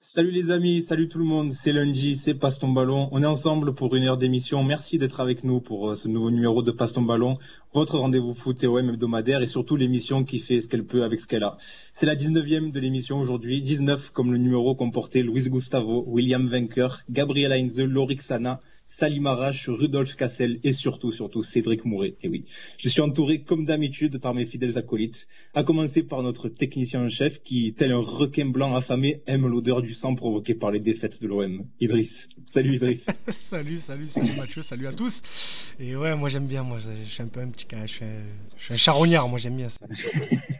Salut les amis, salut tout le monde, c'est lundi, c'est Passe ton ballon. On est ensemble pour une heure d'émission. Merci d'être avec nous pour euh, ce nouveau numéro de Passe ton ballon, votre rendez-vous foot OM hebdomadaire et surtout l'émission qui fait ce qu'elle peut avec ce qu'elle a. C'est la 19e de l'émission aujourd'hui, 19 comme le numéro comportait Luis Gustavo, William Venker, Gabriel Heinze, Lorixana, Salim Arash, Rudolf Cassel et surtout, surtout Cédric Mouret. Et oui, je suis entouré comme d'habitude par mes fidèles acolytes, à commencer par notre technicien en chef qui, tel un requin blanc affamé, aime l'odeur du sang provoqué par les défaites de l'OM. Idriss. Salut Idriss. salut, salut, salut Mathieu, salut à tous. Et ouais, moi j'aime bien, moi je suis un peu un petit cas, je suis un, je suis un charognard, moi j'aime bien ça.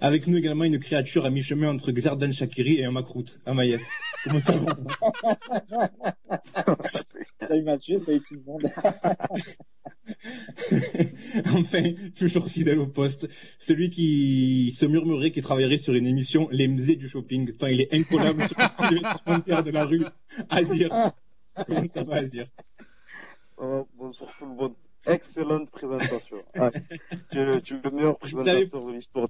Avec nous également une créature à mi-chemin entre Xardan Shakiri et un Makrout, Amaïs. Comment ça va Salut Mathieu, salut tout le monde. enfin, toujours fidèle au poste, celui qui se murmurait qu'il travaillerait sur une émission Les Mzés du shopping. Enfin, il est incollable sur le style vestimentaire de la rue. Azir. Comment ça va, Azir? Ça va, bonsoir tout le monde. Excellente présentation. Ah, tu, es le, tu es le meilleur présentateur de l'histoire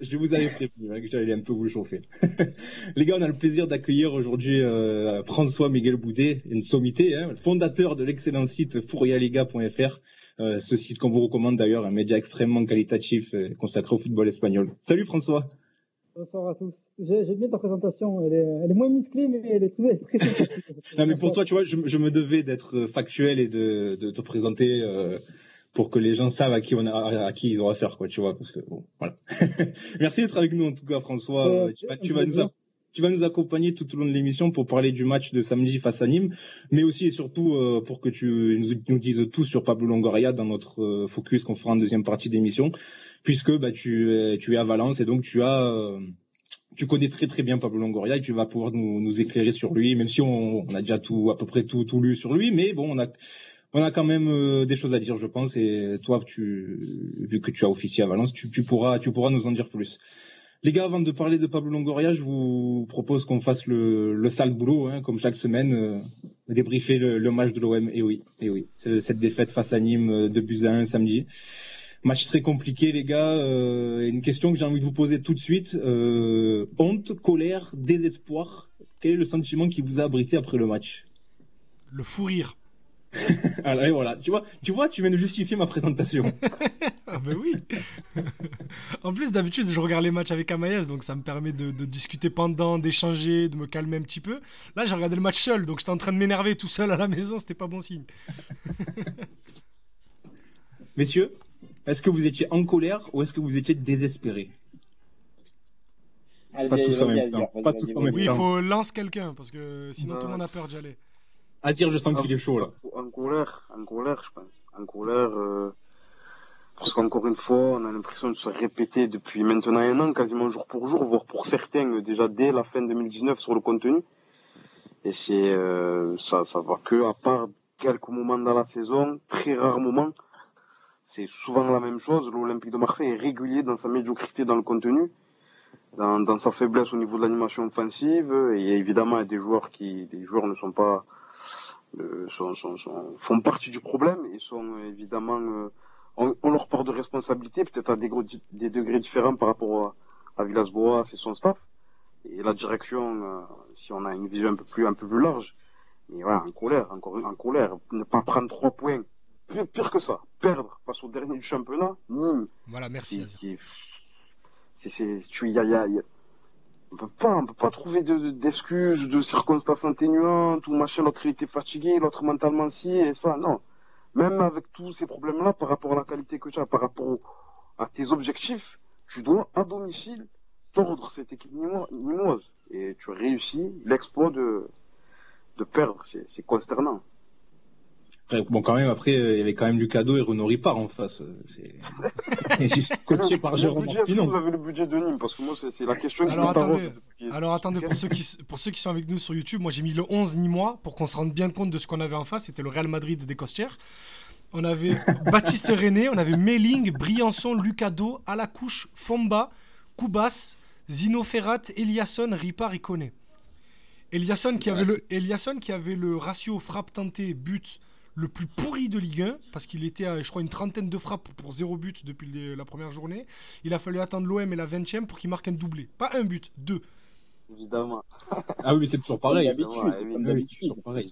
je vous avais prévenu hein, que j'allais un peu vous chauffer. Les gars, on a le plaisir d'accueillir aujourd'hui euh, François Miguel Boudet, une sommité, hein, fondateur de l'excellent site fourialiga.fr, euh, ce site qu'on vous recommande d'ailleurs, un média extrêmement qualitatif euh, consacré au football espagnol. Salut François Bonsoir à tous. J'aime bien ta présentation. Elle est, elle est, moins musclée, mais elle est, très, très sympathique. non, mais pour toi, tu vois, je, je me devais d'être factuel et de, de te présenter euh, pour que les gens savent à qui on a, à qui ils ont affaire, quoi, tu vois, parce que bon, voilà. Merci d'être avec nous en tout cas, François. Euh, tu, vas, tu, vas nous tu, vas, nous accompagner tout au long de l'émission pour parler du match de samedi face à Nîmes, mais aussi et surtout euh, pour que tu nous, nous, dises tout sur Pablo Longoria dans notre euh, focus qu'on fera en deuxième partie d'émission, puisque bah tu es, à Valence et donc tu as tu connais très très bien Pablo Longoria et tu vas pouvoir nous, éclairer sur lui, même si on, a déjà tout à peu près tout, lu sur lui, mais bon, on a on a quand même euh, des choses à dire, je pense. Et toi, vu que tu as officié à Valence, tu, pourras, tu pourras nous en dire plus. Les gars, avant de parler de Pablo Longoria, je vous propose qu'on fasse le, le sale boulot, hein, comme chaque semaine, euh, débriefer le, match de l'OM. Et oui, et oui, cette défaite face à Nîmes euh, de 1 samedi. Match très compliqué, les gars. une question que j'ai envie de vous poser tout de suite. honte, colère, désespoir. Quel est le sentiment qui vous a abrité après le match? Le fou rire. Alors, et voilà, tu vois, tu vois, tu viens de justifier ma présentation. ah ben oui. en plus, d'habitude, je regarde les matchs avec Amaïs, donc ça me permet de, discuter pendant, d'échanger, de me calmer un petit peu. Là, j'ai regardé le match seul, donc j'étais en train de m'énerver tout seul à la maison, c'était pas bon signe. Messieurs, est-ce que vous étiez en colère ou est-ce que vous étiez désespéré? Pas tous en même temps. Pas tous en même temps. Oui, il faut lance quelqu'un parce que sinon tout le monde a peur d'y aller. Azir, je sens qu'il est chaud là. En colère, en colère, je pense. En colère, euh, parce qu'encore une fois, on a l'impression de se répéter depuis maintenant un an, quasiment jour pour jour, voire pour certains déjà dès la fin 2019 sur le contenu. Et c'est euh, ça, ça va que à part quelques moments dans la saison, très rares moments, c'est souvent la même chose. L'Olympique de Marseille est régulier dans sa médiocrité dans le contenu, dans, sa faiblesse au niveau de l'animation offensive. Et évidemment, il y a des joueurs qui, des joueurs ne sont pas euh, font partie du problème et sont évidemment euh, ont, leur part de responsabilité, peut-être à des, des, degrés différents par rapport à, à Villas-Boas et son staff et la direction, euh, si on a une vision un peu plus un peu plus large. Mais voilà, en colère, encore en colère, ne pas prendre trois points, pire, pire que ça, perdre face au dernier du championnat, Nîmes. Voilà, merci. c'est, tu, y a, y a, y a on peut pas, on peut pas trouver d'excuses, de, de, circonstances atténuantes, ou machin, l'autre il était fatigué, l'autre mentalement si, et ça, non. Même avec tous ces problèmes-là, par rapport à la qualité que tu as, par rapport à tes objectifs, tu dois, à domicile, tordre cette équipe nimoise. Et tu as réussi l'exploit de, de perdre. C'est consternant. Bon, quand même, après, euh, il y avait quand même Lucado et Renaud Ripard en face. Euh, coaché par Jérôme Est-ce que vous avez le budget de Nîmes Parce que moi, c'est la question qui Alors attendez, alors attendez pour, ceux qui, pour ceux qui sont avec nous sur YouTube, moi j'ai mis le 11 Nîmois pour qu'on se rende bien compte de ce qu'on avait en face. C'était le Real Madrid des Costières. On avait Baptiste René, on avait Melling, Briançon, Lucado, Alacouche, Fomba, Koubas, Zino Ferrat, Eliasson, Ripard et Koné. Eliasson qui, avait le, Eliasson qui avait le ratio frappe tentée but le plus pourri de Ligue 1 parce qu'il était à, je crois, une trentaine de frappes pour zéro but depuis la première journée. Il a fallu attendre l'OM et la 20e pour qu'il marque un doublé. Pas un but, deux. Évidemment. ah oui, c'est toujours pareil. Évidemment pareil.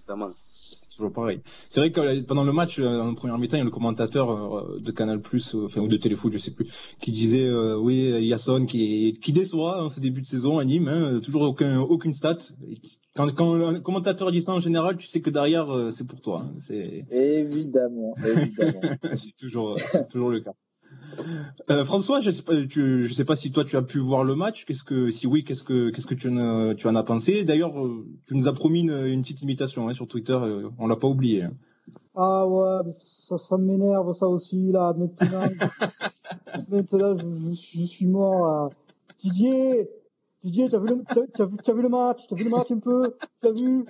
C'est vrai que euh, pendant le match, euh, en première mi-temps, il y a le commentateur euh, de Canal Plus, enfin ou de Téléfoot, je sais plus, qui disait oui, Yasson qui, qui déçoit en ce début de saison à Nîmes, hein, toujours aucun, aucune stat. Quand, quand un commentateur dit ça en général, tu sais que derrière c'est pour toi. Hein, évidemment, évidemment. c'est toujours, toujours le cas. Euh, François, je sais pas, je sais pas si toi tu as pu voir le match. Qu'est-ce que, si oui, qu'est-ce que, qu'est-ce que tu en, tu en as pensé? D'ailleurs, euh, tu nous as promis une, petite imitation hein, sur Twitter. Euh, on l'a pas oublié. Hein. Ah ouais, ça, ça m'énerve ça aussi là. Maintenant, maintenant je, je, suis mort là. Didier, Didier, t'as vu le, t'as, vu, vu le match? T'as vu le match un peu? T'as vu?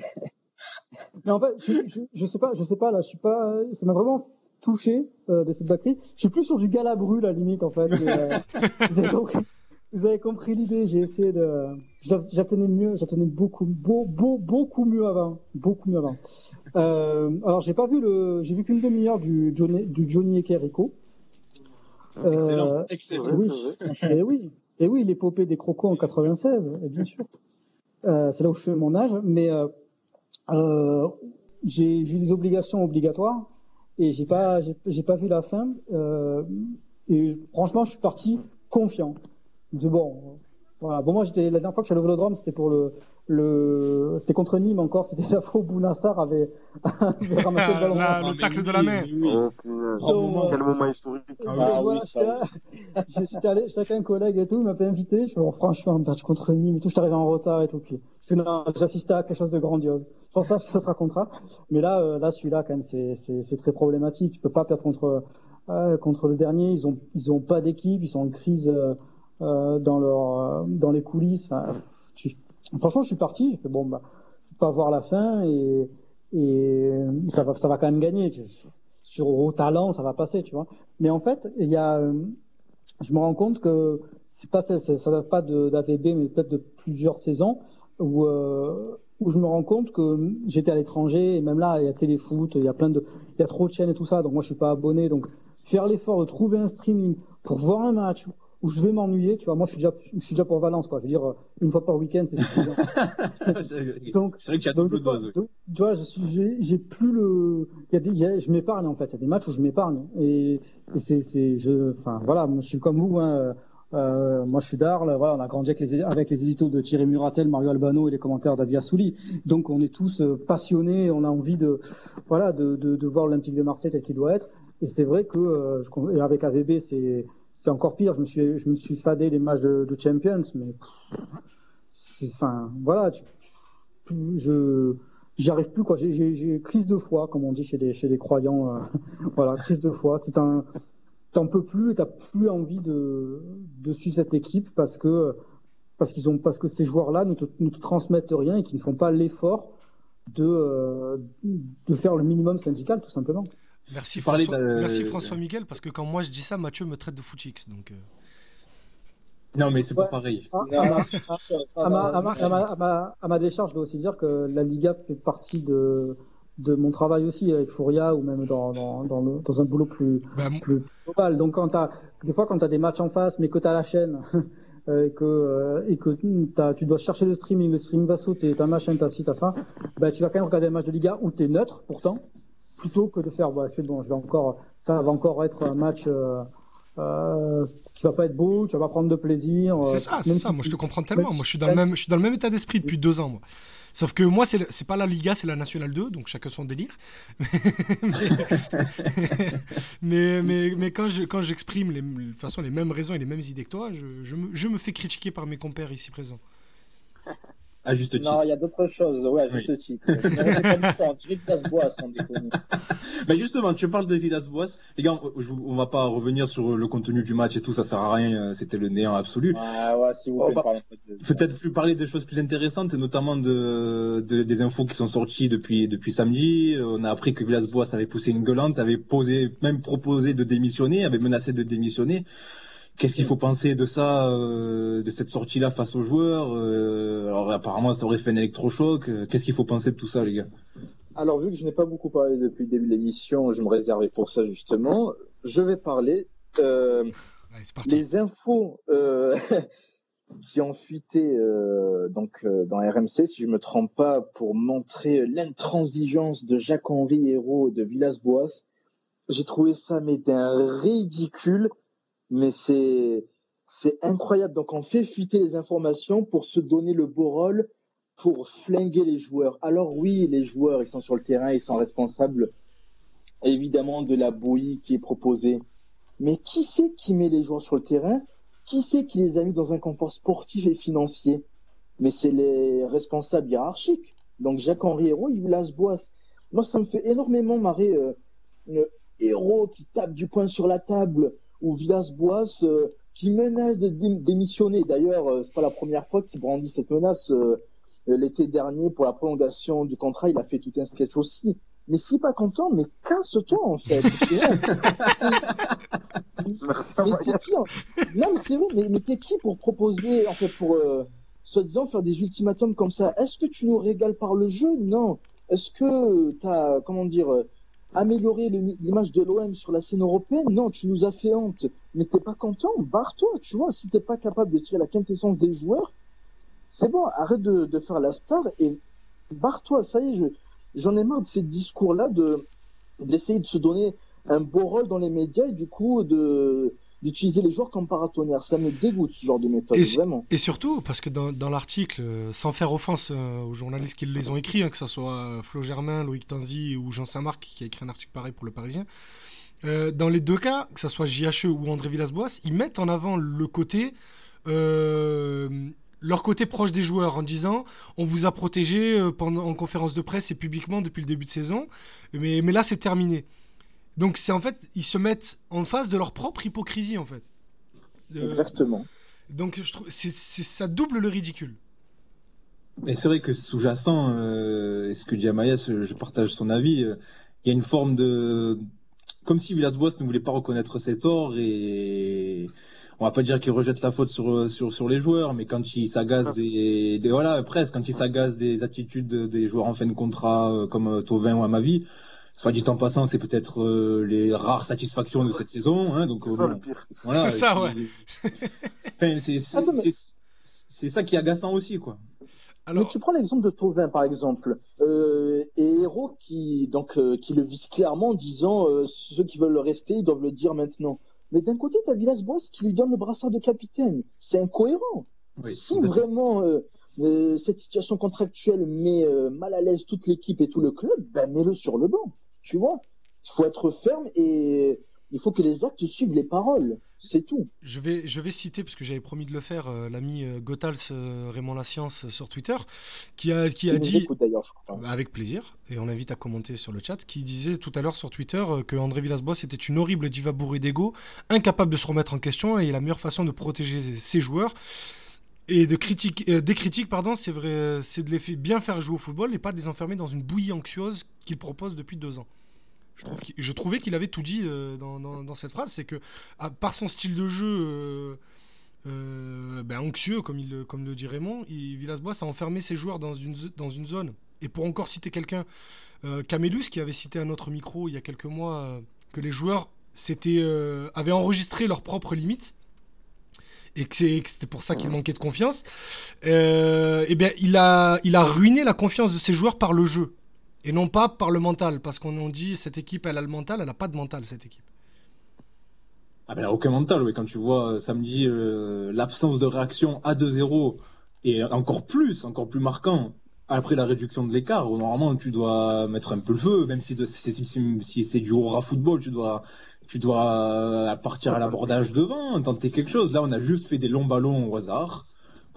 Mais en fait, je, je, je, sais pas, je sais pas là. Je suis pas. Ça m'a vraiment touché euh, de cette batterie. Je suis plus sur du galabru la limite en fait. Euh, vous avez compris, vous avez compris l'idée. J'ai essayé de, j'attendais mieux, j'attendais beaucoup, beau, beau, beaucoup mieux avant, beaucoup mieux avant. Euh, alors j'ai pas vu le, j'ai vu qu'une demi-heure du Johnny, du Johnny et Rico. Excellent, excellent. Oui, et oui, et oui, l'épopée des crocos en 96, et bien sûr. Euh, c'est là où je fais mon âge, mais euh, euh, j'ai eu des obligations obligatoires et j'ai pas j'ai pas vu la fin euh, et franchement je suis parti confiant. De bon voilà. Bon moi j'étais la dernière fois que je suis allé au Vélodrome c'était pour le le c'était contre Nîmes encore c'était la fois où Bounassar avait, avait ramassé le ballon la, le tacle de la main. Oh, quel moment historique. Ah, oui, j'étais allé j'étais avec un collègue et tout il m'a pas invité. Je me bon, franchement un match contre Nîmes et tout j'étais arrivé en retard et tout. Puis j'assistais à quelque chose de grandiose. Pense que ça, sera contrat. Mais là, euh, là, celui-là, quand même, c'est très problématique. Tu peux pas perdre contre euh, contre le dernier. Ils ont ils ont pas d'équipe. Ils sont en crise euh, dans leur dans les coulisses. Franchement, je suis parti. Je fais bon, bah, vais pas voir la fin et ça va ça va quand même gagner. Sur au talent, ça va passer, tu vois. Mais en fait, il y a je me rends compte que c'est pas ça, ça date pas d'AVB, mais peut-être de plusieurs saisons où, où je me rends compte que j'étais à l'étranger et même là il y a téléfoot, il y a plein de, il y a trop de chaînes et tout ça, donc moi je suis pas abonné, donc faire l'effort de trouver un streaming pour voir un match où je vais m'ennuyer, tu vois, moi je suis déjà, je suis déjà pour Valence quoi, je veux dire une fois par week-end c'est suffisant. donc, c'est vrai qu'il y a donc, fois, donc, tu vois, j'ai plus le, il y a des, il y a, je m'épargne en fait, il y a des matchs où je m'épargne. Et, et c'est, c'est, je, enfin voilà, je suis comme vous, hein, euh, moi, je suis d'Arles. On a grandi avec les, avec éditos de Thierry Muratel, Mario Albano et les commentaires d'Avia Souli. Donc, on est tous euh, passionnés. On a envie de, voilà, de, voir l'Olympique de Marseille tel qu'il doit être. Et c'est vrai que, euh, et avec AVB, c'est, encore pire. Je me suis, je me suis fadé les matchs de, Champions, mais, enfin, voilà, tu, je, j'y plus quoi. J'ai, crise de foi, comme on dit chez les, chez les croyants. Euh, voilà, crise de foi. C'est un, t'en peux plus et t'as plus envie de, de suivre cette équipe parce que parce qu'ils ont parce que ces joueurs-là ne te, ne te transmettent rien et qui ne font pas l'effort de euh, de faire le minimum syndical tout simplement. Merci François, merci François Miguel parce que quand moi je dis ça Mathieu me traite de footix donc. Euh... Non mais c'est pas pareil. À ma décharge je dois aussi dire que la Liga fait partie de de mon travail aussi avec Fouria ou même dans, dans, dans, le, dans un boulot plus, bah, plus, global. Donc quand as, des fois quand tu as des matchs en face mais que tu as la chaîne euh, et que, euh, et que tu dois chercher le streaming, le streaming va sauter, t'as machin, t'as ci, t'as ça, bah, tu vas quand même regarder un match de Liga où tu es neutre pourtant, plutôt que de faire bah, c'est bon, je vais encore, ça va encore être un match euh, euh, qui va pas être beau, tu vas pas prendre de plaisir. c'est ça, c'est ça. Moi, je te comprends tellement. Moi, je suis dans le même, je suis dans le même état d'esprit depuis deux ans. Moi. Sauf que moi, c'est pas la Liga, c'est la Nationale 2, donc chacun son délire. mais, mais, mais, quand j'exprime je, de façon les mêmes raisons et les mêmes idées que toi, je, me, je me fais critiquer par mes compères ici présents. À juste titre. Non, il y a d'autres choses. Ouais, à juste titre. Villas-Boas, sans déconner. Mais justement, tu parles de Villas-Boas. Les gars, on va pas revenir sur le contenu du match et tout, ça sert à rien. C'était le néant absolu. Ah ouais, si vous plaît, Peut-être plus parler de choses plus intéressantes, notamment de, de, des infos qui sont sorties depuis, depuis samedi. On a appris que Villas-Boas avait poussé une gueulante, avait posé, même proposé de démissionner, avait menacé de démissionner. Qu'est-ce qu'il faut penser de ça, euh, de cette sortie-là face aux joueurs euh, Alors apparemment, ça aurait fait un électrochoc. Euh, qu'est-ce qu'il faut penser de tout ça, les gars? Alors, vu que je n'ai pas beaucoup parlé depuis le début de l'émission, je me réservais pour ça justement. Je vais parler euh, Allez, les infos euh, qui ont fuité euh, donc euh, dans RMC, si je me trompe pas, pour montrer l'intransigeance de Jacques-Henri Hérault de Villas-Boas. J'ai trouvé ça mais d'un ridicule, mais c'est incroyable. Donc on fait fuiter les informations pour se donner le beau rôle, pour flinguer les joueurs. Alors oui, les joueurs, ils sont sur le terrain, ils sont responsables évidemment de la bouillie qui est proposée. Mais qui c'est qui met les joueurs sur le terrain? Qui c'est qui les a mis dans un confort sportif et financier? Mais c'est les responsables hiérarchiques. Donc Jacques-Henri Hérault, il las Boas. Moi, ça me fait énormément marrer euh, héros qui tape du poing sur la table ou Villas-Boas euh, qui menace de dé- démissionner. D'ailleurs, euh, c'est pas la première fois qu'il brandit cette menace. euh, euh, L'été dernier, pour la prolongation du contrat, il a fait tout un sketch aussi. Mais s'il pas content, mais casse-toi en fait. Mais t'es qui en- Non, mais c'est vrai, mais, mais t'es qui pour proposer, en fait, pour, euh, soi-disant, faire des ultimatums comme ça? Est-ce que tu nous régales par le jeu? Non. Est-ce que t'as, comment dire, amélioré le- l'image de l'OM sur la scène européenne Non, tu nous as fait honte. Mais t'es pas content Barre-toi, tu vois. Si t'es pas capable de tirer la quintessence des joueurs, c'est bon, arrête de, de faire la star et barre-toi. Ça y est, je, j'en ai marre de ces discours-là de, d'essayer de se donner un beau rôle dans les médias et du coup de d'utiliser les joueurs comme paratonnerres. Ça me dégoûte ce genre de méthode, Et vraiment. Et surtout, parce que dans, dans l'article, euh, sans faire offense euh, aux journalistes qui les ont écrits, hein, que ce soit euh, Flo Germain, Loïc Tanzi ou Jean Saint-Marc qui a écrit un article pareil pour Le Parisien, euh, dans les deux cas, que ce soit JHE ou André Villas-Boas, ils mettent en avant le côté. euh, leur côté proche des joueurs en disant on vous a protégé pendant en conférence de presse et publiquement depuis le début de saison mais, mais là c'est terminé donc c'est en fait ils se mettent en face de leur propre hypocrisie en fait Euh, Exactement. donc je trouve c'est c'est- ça double le ridicule. Mais c'est vrai que sous-jacent, euh, et ce que dit Amaïs, euh, je partage son avis, euh, il y a une forme de... Comme si Villas-Boas ne voulait pas reconnaître ses torts et... On va pas dire qu'il rejette la faute sur, sur, sur les joueurs, mais quand il s'agace des, des- Voilà, presque, quand il s'agace des attitudes de- des joueurs en fin de contrat, euh, comme euh, Thauvin ou Amavi, soit dit en passant, c'est peut-être euh, les rares satisfactions de cette saison. Hein, donc, C'est euh, ça bon, le pire. voilà, C'est ça, ouais. puis- Enfin, c'est- c'est- Ah, c'est- c'est ça qui est agaçant aussi, quoi. Alors, Mais tu prends l'exemple de Tauvin, par exemple, euh, et Héros qui, donc, euh, qui le vise clairement en disant euh, ceux qui veulent le rester, ils doivent le dire maintenant. Mais d'un côté, t'as Villas-Boas qui lui donne le brassard de capitaine. C'est incohérent. Oui, Si vraiment euh, euh, cette situation contractuelle met euh, mal à l'aise toute l'équipe et tout le club, ben mets-le sur le banc. Tu vois Il faut être ferme et il faut que les actes suivent les paroles. C'est tout. je vais, je vais citer, parce que j'avais promis de le faire, euh, l'ami euh, Gotals euh, Raymond Lascience euh, sur Twitter, qui a, qui a Il dit, avec plaisir, et on invite à commenter sur le chat, qui disait tout à l'heure sur Twitter euh, que André Villas-Boas était une horrible diva bourrée d'ego, incapable de se remettre en question, et la meilleure façon de protéger ses joueurs et de critique, euh, des critiques, pardon, c'est vrai, c'est de les faire bien faire jouer au football et pas de les enfermer dans une bouillie anxieuse qu'il propose depuis deux ans. Je, trouve qu'il- je trouvais qu'il avait tout dit euh, dans, dans- dans cette phrase, c'est que à, par son style de jeu euh, euh, ben, anxieux, comme, il, le- comme le dit Raymond, il- Villas-Boas a enfermé ses joueurs dans une, zo- dans une zone. Et pour encore citer quelqu'un, Camélus, qui avait cité à notre micro il y a quelques mois que les joueurs avaient enregistré leurs propres limites et que c'était pour ça qu'il manquait de confiance, euh, eh bien, il a, il a ruiné la confiance de ses joueurs par le jeu et non pas par le mental, parce qu'on a dit cette équipe elle a le mental, elle n'a pas de mental cette équipe. Ah ben, aucun mental, oui. Quand tu vois euh, samedi euh, l'absence de réaction à 2-0 et encore plus, encore plus marquant après la réduction de l'écart, normalement tu dois mettre un peu le feu, même si c'est du aura football, tu dois tu dois euh, partir à l'abordage devant, tenter quelque chose. Là, on a juste fait des longs ballons au hasard,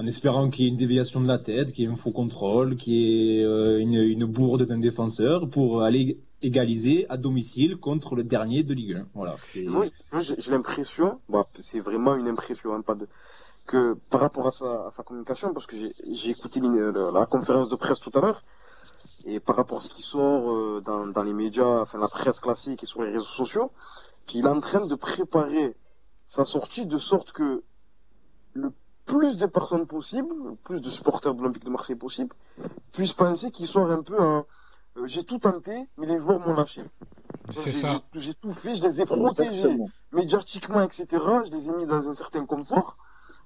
en espérant qu'il y ait une déviation de la tête, qu'il y ait un faux contrôle, qu'il y ait euh, une, bourde d'un défenseur pour aller égaliser à domicile contre le dernier de Ligue 1. Voilà. Moi, j'ai l'impression, c'est vraiment une impression, hein, pas que par rapport à sa, communication, parce que j'ai écouté la conférence de presse tout à l'heure, et par rapport à ce qui sort euh, dans, dans les médias, enfin la presse classique et sur les réseaux sociaux, qu'il est en train de préparer sa sortie de sorte que le plus de personnes possible, le plus de supporters de l'Olympique de Marseille possible, puissent penser qu'il sort un peu en, euh, j'ai tout tenté, mais les joueurs m'ont lâché. C'est J'ai- ça. J'ai tout fait, je les ai protégés médiatiquement, etc. Je les ai mis dans un certain confort.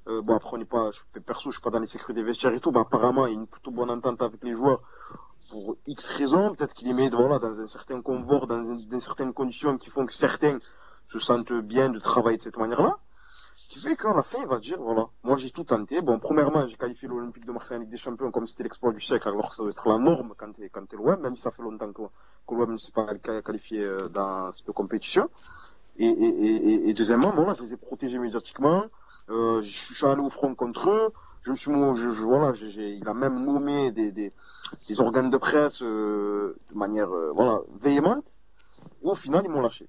Euh, bon, après, on n'est pas, je, perso, je suis pas dans les sécurités des vestiaires et tout, mais apparemment, il y a une plutôt bonne entente avec les joueurs pour X raisons. Peut-être qu'il les met, voilà, dans un certain confort, dans, un- dans certaines conditions qui font que certains se sentent bien de travailler de cette manière-là. Ce qui fait qu'à la fin, il va dire, voilà, moi j'ai tout tenté. Bon, premièrement, j'ai qualifié l'Olympique de Marseille en Ligue des Champions comme c'était l'exploit du siècle, alors que ça doit être la norme quand t'es, quand t'es l'OM, même si ça fait longtemps que, que l'OM ne s'est pas qualifié euh, dans cette compétition. Et, et, et, deuxièmement, voilà, je les ai protégés médiatiquement. Euh, je suis allé au front contre eux. Je me suis, je, je- voilà, il a même nommé des, des, des organes de presse euh, de manière, euh, voilà, véhémente. Au final, ils m'ont lâché.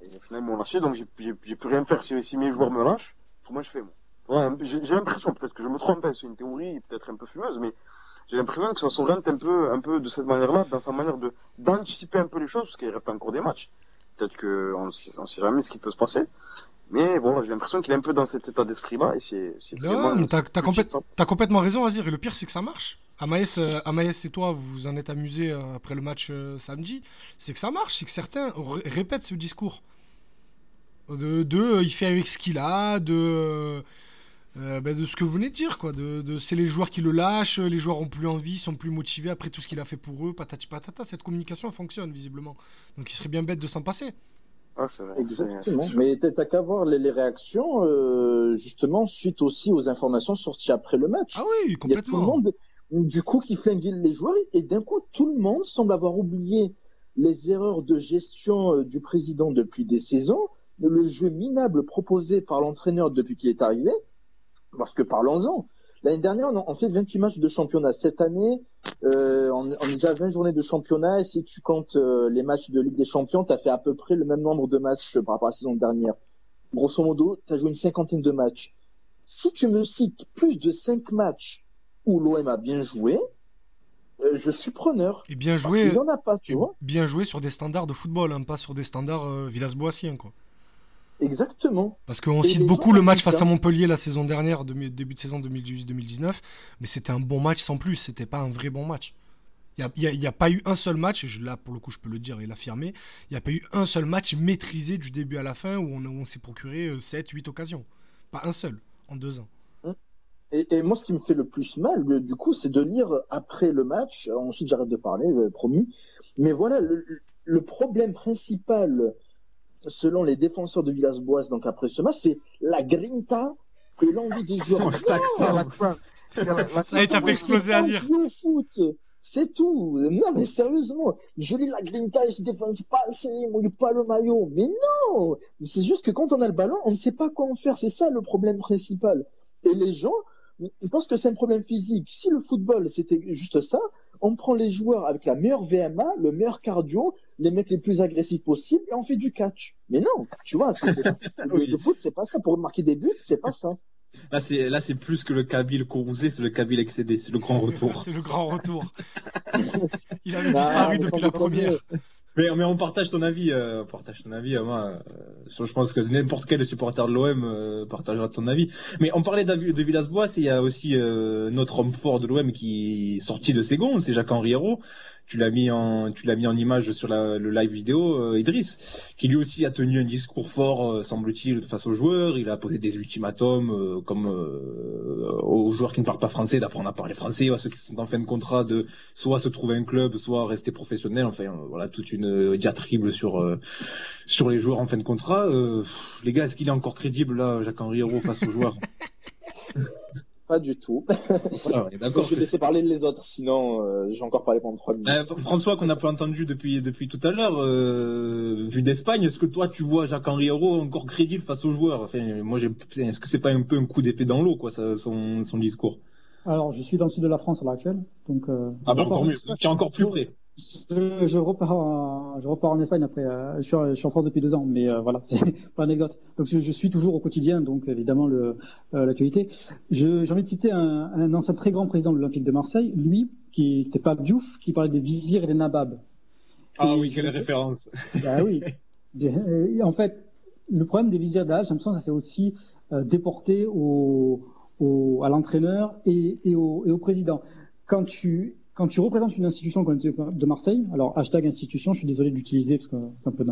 Et au final, ils m'ont lâché, donc j'ai, pu rien faire si, si mes joueurs me lâchent. Moi, je fais moi. Ouais, j'ai, l'impression, peut-être que je me trompe, hein, c'est une théorie peut-être un peu fumeuse, mais j'ai l'impression que ça s'oriente un peu, un peu de cette manière-là, dans sa manière de d'anticiper un peu les choses, parce qu'il reste encore des matchs. Peut-être que on, sait- jamais ce qui peut se passer. Mais bon, j'ai l'impression qu'il est un peu dans cet état d'esprit-là, et c'est, t'as complète- excitant. t'as complètement raison, Azir. Et le pire, c'est que ça marche. Amaïs, euh, Amaïs et toi, vous vous en êtes amusés euh, après le match euh, samedi. C'est que ça marche, c'est que certains ré- répètent ce discours. De, de, euh, il fait avec ce qu'il a, de, euh, ben, de ce que vous venez de dire, quoi. De, de- c'est les joueurs qui le lâchent, les joueurs ont plus envie, sont plus motivés après tout ce qu'il a fait pour eux, patati patata. Cette communication fonctionne visiblement. Donc il serait bien bête de s'en passer. Ah, c'est vrai. Exactement. c'est- Mais t'as qu'à voir les, les réactions, euh, justement, suite aussi aux informations sorties après le match. Ah oui, Il y a tout complètement. le monde, du coup, qui flingue les joueurs, et d'un coup, tout le monde semble avoir oublié les erreurs de gestion euh, du président depuis des saisons, le jeu minable proposé par l'entraîneur depuis qu'il est arrivé, parce que parlons-en. L'année dernière, on fait 28 matchs de championnat. Cette année, euh, on, on est déjà à 20 journées de championnat, et si tu comptes euh, les matchs de Ligue des Champions, tu as fait à peu près le même nombre de matchs euh, par rapport à la saison dernière. Grosso modo, tu as joué une cinquantaine de matchs. Si tu me cites plus de 5 matchs où l'OM a bien joué, euh, je suis preneur. Et bien joué, en a pas, tu vois. bien joué sur des standards de football, hein, pas sur des standards euh, Villas-Boassiens, quoi. Exactement. Parce qu'on cite beaucoup le match face ça. à Montpellier la saison dernière, début de saison 2018-2019, mais c'était un bon match sans plus, c'était pas un vrai bon match. Il n'y a, pas eu un seul match, et je, là pour le coup je peux le dire et l'affirmer, il n'y a pas eu un seul match maîtrisé du début à la fin où on, où on s'est procuré 7-8 occasions. Pas un seul, en deux ans. Et, et moi, ce qui me fait le plus mal, euh, du coup, c'est de lire après le match. euh, Ensuite, j'arrête de parler, euh, promis. Mais voilà, le, le problème principal, selon les défenseurs de Villas-Boas, donc après ce match, c'est la grinta et l'envie des joueurs. Ça y est, tu as fait exploser jouer au foot. C'est tout. Non, mais sérieusement, je lis la grinta, il se défense pas assez, il mouille pas le maillot. Mais non! C'est juste que quand on a le ballon, on ne sait pas quoi en faire. C'est ça le problème principal. Et les gens, ils pensent que c'est un problème physique. Si le football, c'était juste ça, on prend les joueurs avec la meilleure VMA, le meilleur cardio, les mecs les plus agressifs possibles, et on fait du catch. Mais non, tu vois, c'est- c'est- le, le foot, c'est pas ça. Pour marquer des buts, c'est pas ça. Là, c'est là, c'est plus que le Kabyle Kourouzé, c'est le Kabyle excédé, c'est le grand retour. C'est le grand retour. Il avait Ah, disparu depuis la première. Mais, on partage ton avis, euh, on partage ton avis. euh, moi, euh, je pense que n'importe quel supporter de l'OM partagera ton avis. Mais on parlait de Villas-Boas, il y a aussi notre homme fort de l'OM qui est sorti de ses gonds, c'est Jacques-Henri. Tu l'as mis en, tu l'as mis en image sur la- le live vidéo, euh, Idriss, qui lui aussi a tenu un discours fort, euh, semble-t-il, face aux joueurs. Il a posé des ultimatums, euh, comme euh, aux joueurs qui ne parlent pas français, d'apprendre à parler français, ou à ceux qui sont en fin de contrat, de soit se trouver un club, soit rester professionnel. Enfin, euh, voilà, toute une diatribe sur sur les joueurs en fin de contrat. Les gars, est-ce qu'il est encore crédible là, Jacques-Henri Hérault face aux joueurs? Pas du tout. Voilà, on est Je vais que laisser parler les autres, sinon euh, j'ai encore parlé pendant trois minutes. Euh, François, qu'on n'a pas entendu depuis depuis tout à l'heure, euh, vu d'Espagne, est-ce que toi tu vois Jacques-Henri Hérault encore crédible face aux joueurs? Enfin, moi, est-ce que c'est pas un peu un coup d'épée dans l'eau, quoi, ça, son, son discours? Alors, je suis dans le sud de la France à l'heure actuelle, donc. Euh, Ah bah encore en mieux, tu es encore plus près. Je, je repars, en, je repars en Espagne après. euh, je, suis, je suis en France depuis deux ans, mais euh, voilà, c'est pas l'anecdote. Donc je, je suis toujours au quotidien, donc évidemment le, euh, l'actualité. Je- J'ai envie de citer un, un ancien très grand président de l'Olympique de Marseille, lui, qui était pas Diouf, qui parlait des vizirs et des nababs. Ah Et oui, quelle référence. Bah oui. En fait, le problème des visières d'âge, j'ai l'impression que ça s'est aussi euh, déporté au, au, à l'entraîneur et, et, au, et au président. Quand tu quand tu représentes une institution comme de Marseille, alors hashtag institution, je suis désolé de l'utiliser parce que c'est un peu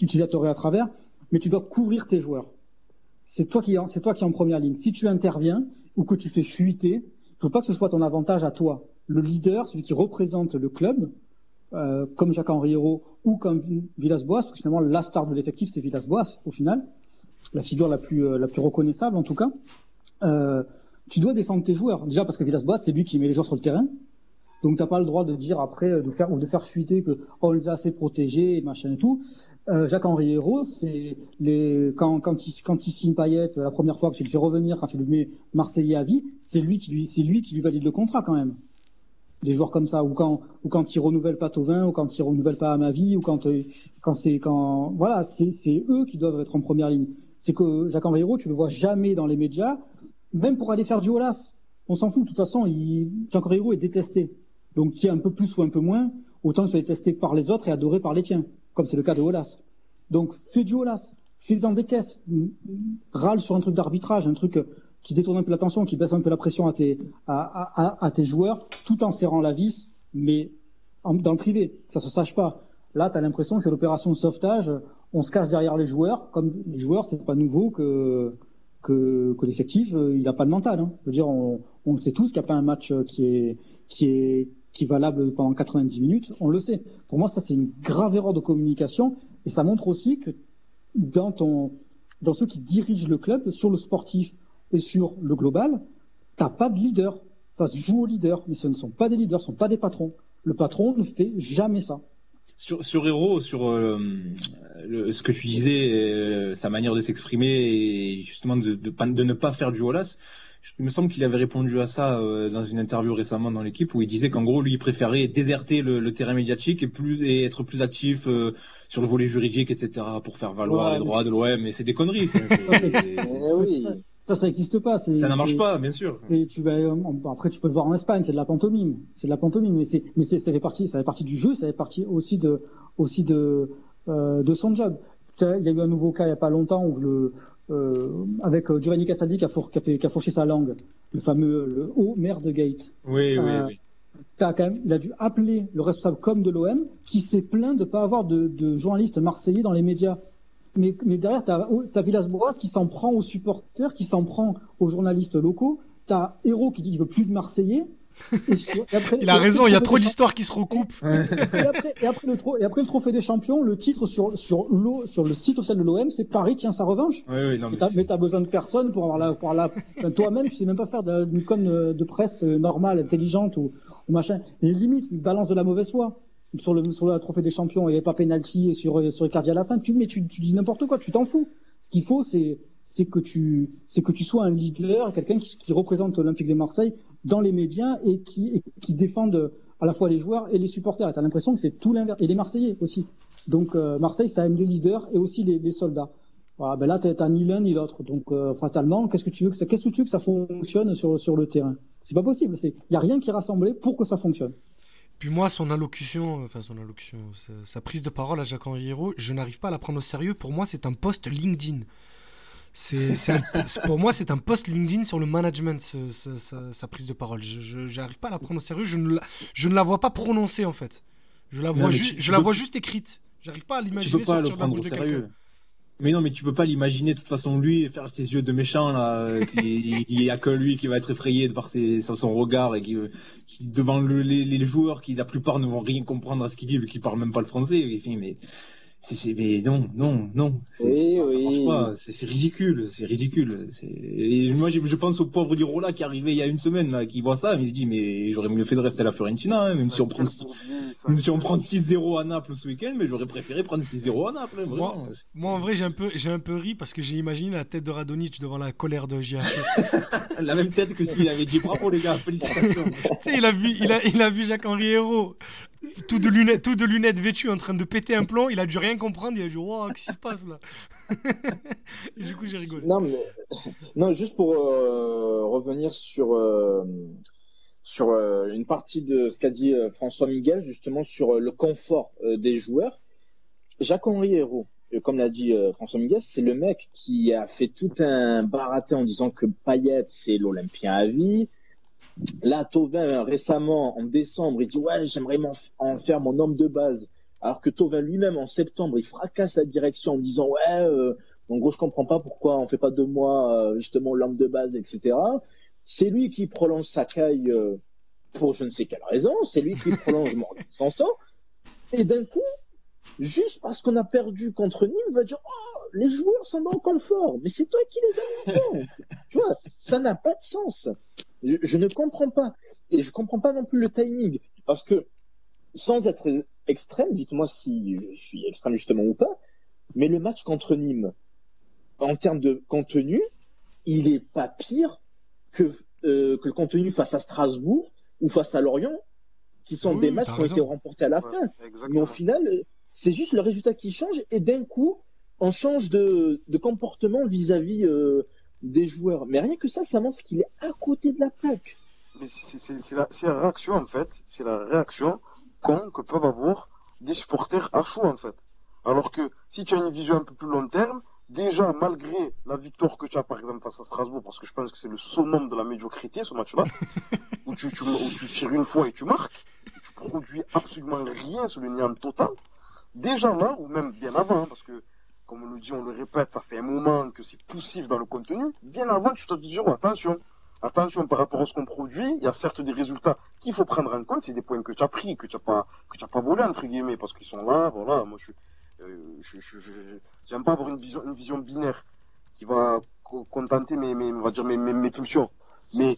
utilisateur à travers, mais tu dois couvrir tes joueurs. C'est toi qui c'est toi qui es en première ligne. Si tu interviens ou que tu fais fuiter, il faut pas que ce soit ton avantage à toi. Le leader, celui qui représente le club, euh, comme Jacques-Henri Hérault ou comme Villas-Boas, parce que finalement la star de l'effectif c'est Villas-Boas au final, la figure la plus euh, la plus reconnaissable en tout cas. Euh, tu dois défendre tes joueurs déjà parce que Villas-Boas c'est lui qui met les joueurs sur le terrain. Donc t'as pas le droit de dire après de faire ou de faire fuiter que oh, on les a assez protégés et machin et tout. Euh, Jacques-Henri Hérault, c'est les quand quand il signe Payet la première fois que tu le fais revenir, quand tu le mets Marseillais à vie, c'est lui qui lui c'est lui qui lui valide le contrat quand même des joueurs comme ça, ou quand, ou quand ils renouvellent pas Tovin, ou quand ils renouvellent pas à ma vie, ou quand, euh, quand c'est quand, voilà, c'est, c'est eux qui doivent être en première ligne. C'est que Jacques Henriero, tu le vois jamais dans les médias, même pour aller faire du Olas. On s'en fout, de toute façon, il, Jacques Henriero est détesté. Donc, qui est un peu plus ou un peu moins, autant qu'il soit détesté par les autres et adoré par les tiens, comme c'est le cas de Olas. Donc, fais du Olas, fais-en des caisses, râle sur un truc d'arbitrage, un truc, qui détourne un peu l'attention, qui baisse un peu la pression à tes, à, à, tes joueurs, tout en serrant la vis, mais dans le privé, que ça se sache pas. Là, tu as l'impression que c'est l'opération de sauvetage, on se cache derrière les joueurs, comme les joueurs, c'est pas nouveau que, que, l'effectif, euh, il a pas de mental. Hein. Je veux dire, on, on sait tous qu'il n'y a pas un match qui est, qui est, qui est valable pendant 90 minutes, on le sait. Pour moi, ça, c'est une grave erreur de communication, et ça montre aussi que dans ton, dans ceux qui dirigent le club, sur le sportif, et sur le global, t'as pas de leader. Ça se joue au leader, mais ce ne sont pas des leaders, ce ne sont pas des patrons. Le patron ne fait jamais ça. Sur, sur Hero, sur euh, ce que tu disais, euh, sa manière de s'exprimer et justement de, de, ne pas faire du Wallace, il me semble qu'il avait répondu à ça euh, dans une interview récemment dans l'équipe où il disait qu'en gros lui il préférait déserter le, terrain médiatique et plus et être plus actif sur le volet juridique etc pour faire valoir les droits de l'OM mais c'est des conneries. Ça, ça n'existe pas. Ça ne marche pas, bien sûr. Tu vas, après, tu peux le voir en Espagne, c'est de la pantomime. C'est de la pantomime, mais c'est, mais c'est, ça fait partie, ça fait partie du jeu, ça fait partie aussi de, aussi de, euh, de son job. Il y a eu un nouveau cas il n'y a pas longtemps où le, euh, avec euh, Giovanni Castaldi qui a, four, qui, a fait, qui a fourché sa langue, le fameux le haut maire de Gate. Oui, oui, euh, oui. Quand même, il a dû appeler le responsable comme de l'OM qui s'est plaint de pas avoir de, de journalistes marseillais dans les médias mais, mais derrière, tu as, Villas-Boas qui s'en prend aux supporters, qui s'en prend aux journalistes locaux. Tu as Héros qui dit qu'il veut plus de Marseillais. Il a raison, il y a trop d'histoires qui se recoupent. et, après, et, après le et après le trophée des champions, le titre sur, sur, sur le site officiel de l'OM, c'est Paris tient sa revanche. Oui, oui, non, mais t'as besoin de personne pour avoir la, pour la, toi-même, tu sais même pas faire d'une com de presse normale, intelligente ou, ou machin. Et limite, balance de la mauvaise foi sur le sur trophée des champions, il n'y avait pas penalty sur sur Icardi à la fin. Tu mais tu, tu dis n'importe quoi, tu t'en fous. Ce qu'il faut, c'est c'est que tu c'est que tu sois un leader, quelqu'un qui, qui représente l'Olympique de Marseille dans les médias et qui et qui défende à la fois les joueurs et les supporters. T'as l'impression que c'est tout l'inverse et les Marseillais aussi. Donc euh, Marseille, ça aime les leaders et aussi les, soldats. Ben là, t'as ni l'un ni l'autre. Donc euh, fatalement, qu'est-ce que tu veux que ça, que tu veux que ça fonctionne sur sur le terrain? C'est pas possible. Il y a rien qui est rassemblé pour que ça fonctionne. Puis moi, son allocution, enfin son allocution, sa, prise de parole à Jacques-Henri Hérault, je n'arrive pas à la prendre au sérieux. Pour moi, c'est un post LinkedIn. C'est, pour moi, c'est un post LinkedIn sur le management, sa, prise de parole. Je n'arrive pas à la prendre au sérieux. Je ne la, je ne la vois pas prononcée, en fait. Je la vois, je la vois juste écrite. J'arrive pas à l'imaginer sortir de la bouche de quelqu'un. Mais non, mais tu peux pas l'imaginer de toute façon lui faire ses yeux de méchant là. il n'y a que lui qui va être effrayé par ses, son regard et qui, qui devant le, les, les, joueurs qui la plupart ne vont rien comprendre à ce qu'il dit vu qu'il parle même pas le français. Mais c'est, mais non, non, non. Oui, oui. C'est ridicule, c'est ridicule. Et moi, je, je, pense au pauvre Lirola qui est arrivé il y a une semaine, là, qui voit ça, mais il se dit, mais j'aurais mieux fait de rester à la Fiorentina, hein, même si on prend, même si on prend 6-0 à Naples ce week-end, mais j'aurais préféré prendre 6-0 à Naples. Hein, moi, moi, en vrai, j'ai un peu, j'ai un peu ri parce que j'ai imaginé la tête de Radonic devant la colère de JH. la même tête que s'il avait dit bravo les gars, félicitations. tu sais, il a vu, il a, il a vu Jacques-Henri Hérault tout de lunettes, tout de lunettes vêtues en train de péter un plomb. Il a dû rien comprendre. Il a dit, wow, qu'est-ce qui se passe là du coup, j'ai rigolé. Non, mais juste pour euh, revenir sur euh, sur euh, une partie de ce qu'a dit François Miguel, justement sur le confort des joueurs. Jacques-Henri Hérault, comme l'a dit François Miguel, c'est le mec qui a fait tout un baraté en disant que Payet c'est l'Olympien à vie, Là, Tovin, récemment, en décembre, il dit Ouais, j'aimerais en faire mon homme de base. Alors que Tovin lui-même, en septembre, il fracasse la direction en disant Ouais, euh, en gros, je comprends pas pourquoi on fait pas de moi, euh, justement, l'homme de base, etc. C'est lui qui prolonge sa caille euh, pour je ne sais quelle raison. C'est lui qui prolonge Morgan Sanson. Et d'un coup, juste parce qu'on a perdu contre Nîmes, va dire Oh, les joueurs sont dans le confort. Mais c'est toi qui les as mis Tu vois, ça n'a pas de sens. Je, je, ne comprends pas. Et je comprends pas non plus le timing. Parce que, sans être extrême, dites-moi si je suis extrême justement ou pas, mais le match contre Nîmes, en termes de contenu, il est pas pire que, euh, que le contenu face à Strasbourg ou face à Lorient, qui sont Oui, des matchs qui ont été remportés à la Ouais, fin. Mais au final, c'est juste le résultat qui change et d'un coup, on change de, de comportement vis-à-vis euh, des joueurs. Mais rien que ça, ça montre qu'il est à côté de la plaque. Mais c'est la, réaction en fait, c'est la réaction con que peuvent avoir des supporters à chaud en fait. Alors que si tu as une vision un peu plus long terme, déjà malgré la victoire que tu as par exemple face à Strasbourg, parce que je pense que c'est le summum de la médiocrité ce match-là, où, tu, tu, où tu tires une fois et tu marques, tu produis absolument rien sur le néant total, déjà là, ou même bien avant, parce que comme on le dit, on le répète, ça fait un moment que c'est poussif dans le contenu, bien avant tu te dis, oh, attention, attention par rapport à ce qu'on produit, il y a certes des résultats qu'il faut prendre en compte, c'est des points que tu as pris, que tu n'as pas, que pas volé entre guillemets, parce qu'ils sont là, voilà, moi je suis, euh, je, je, j'aime pas avoir une vision, une vision binaire qui va co- contenter mes, mes, on va dire mes, mes, pulsions, mais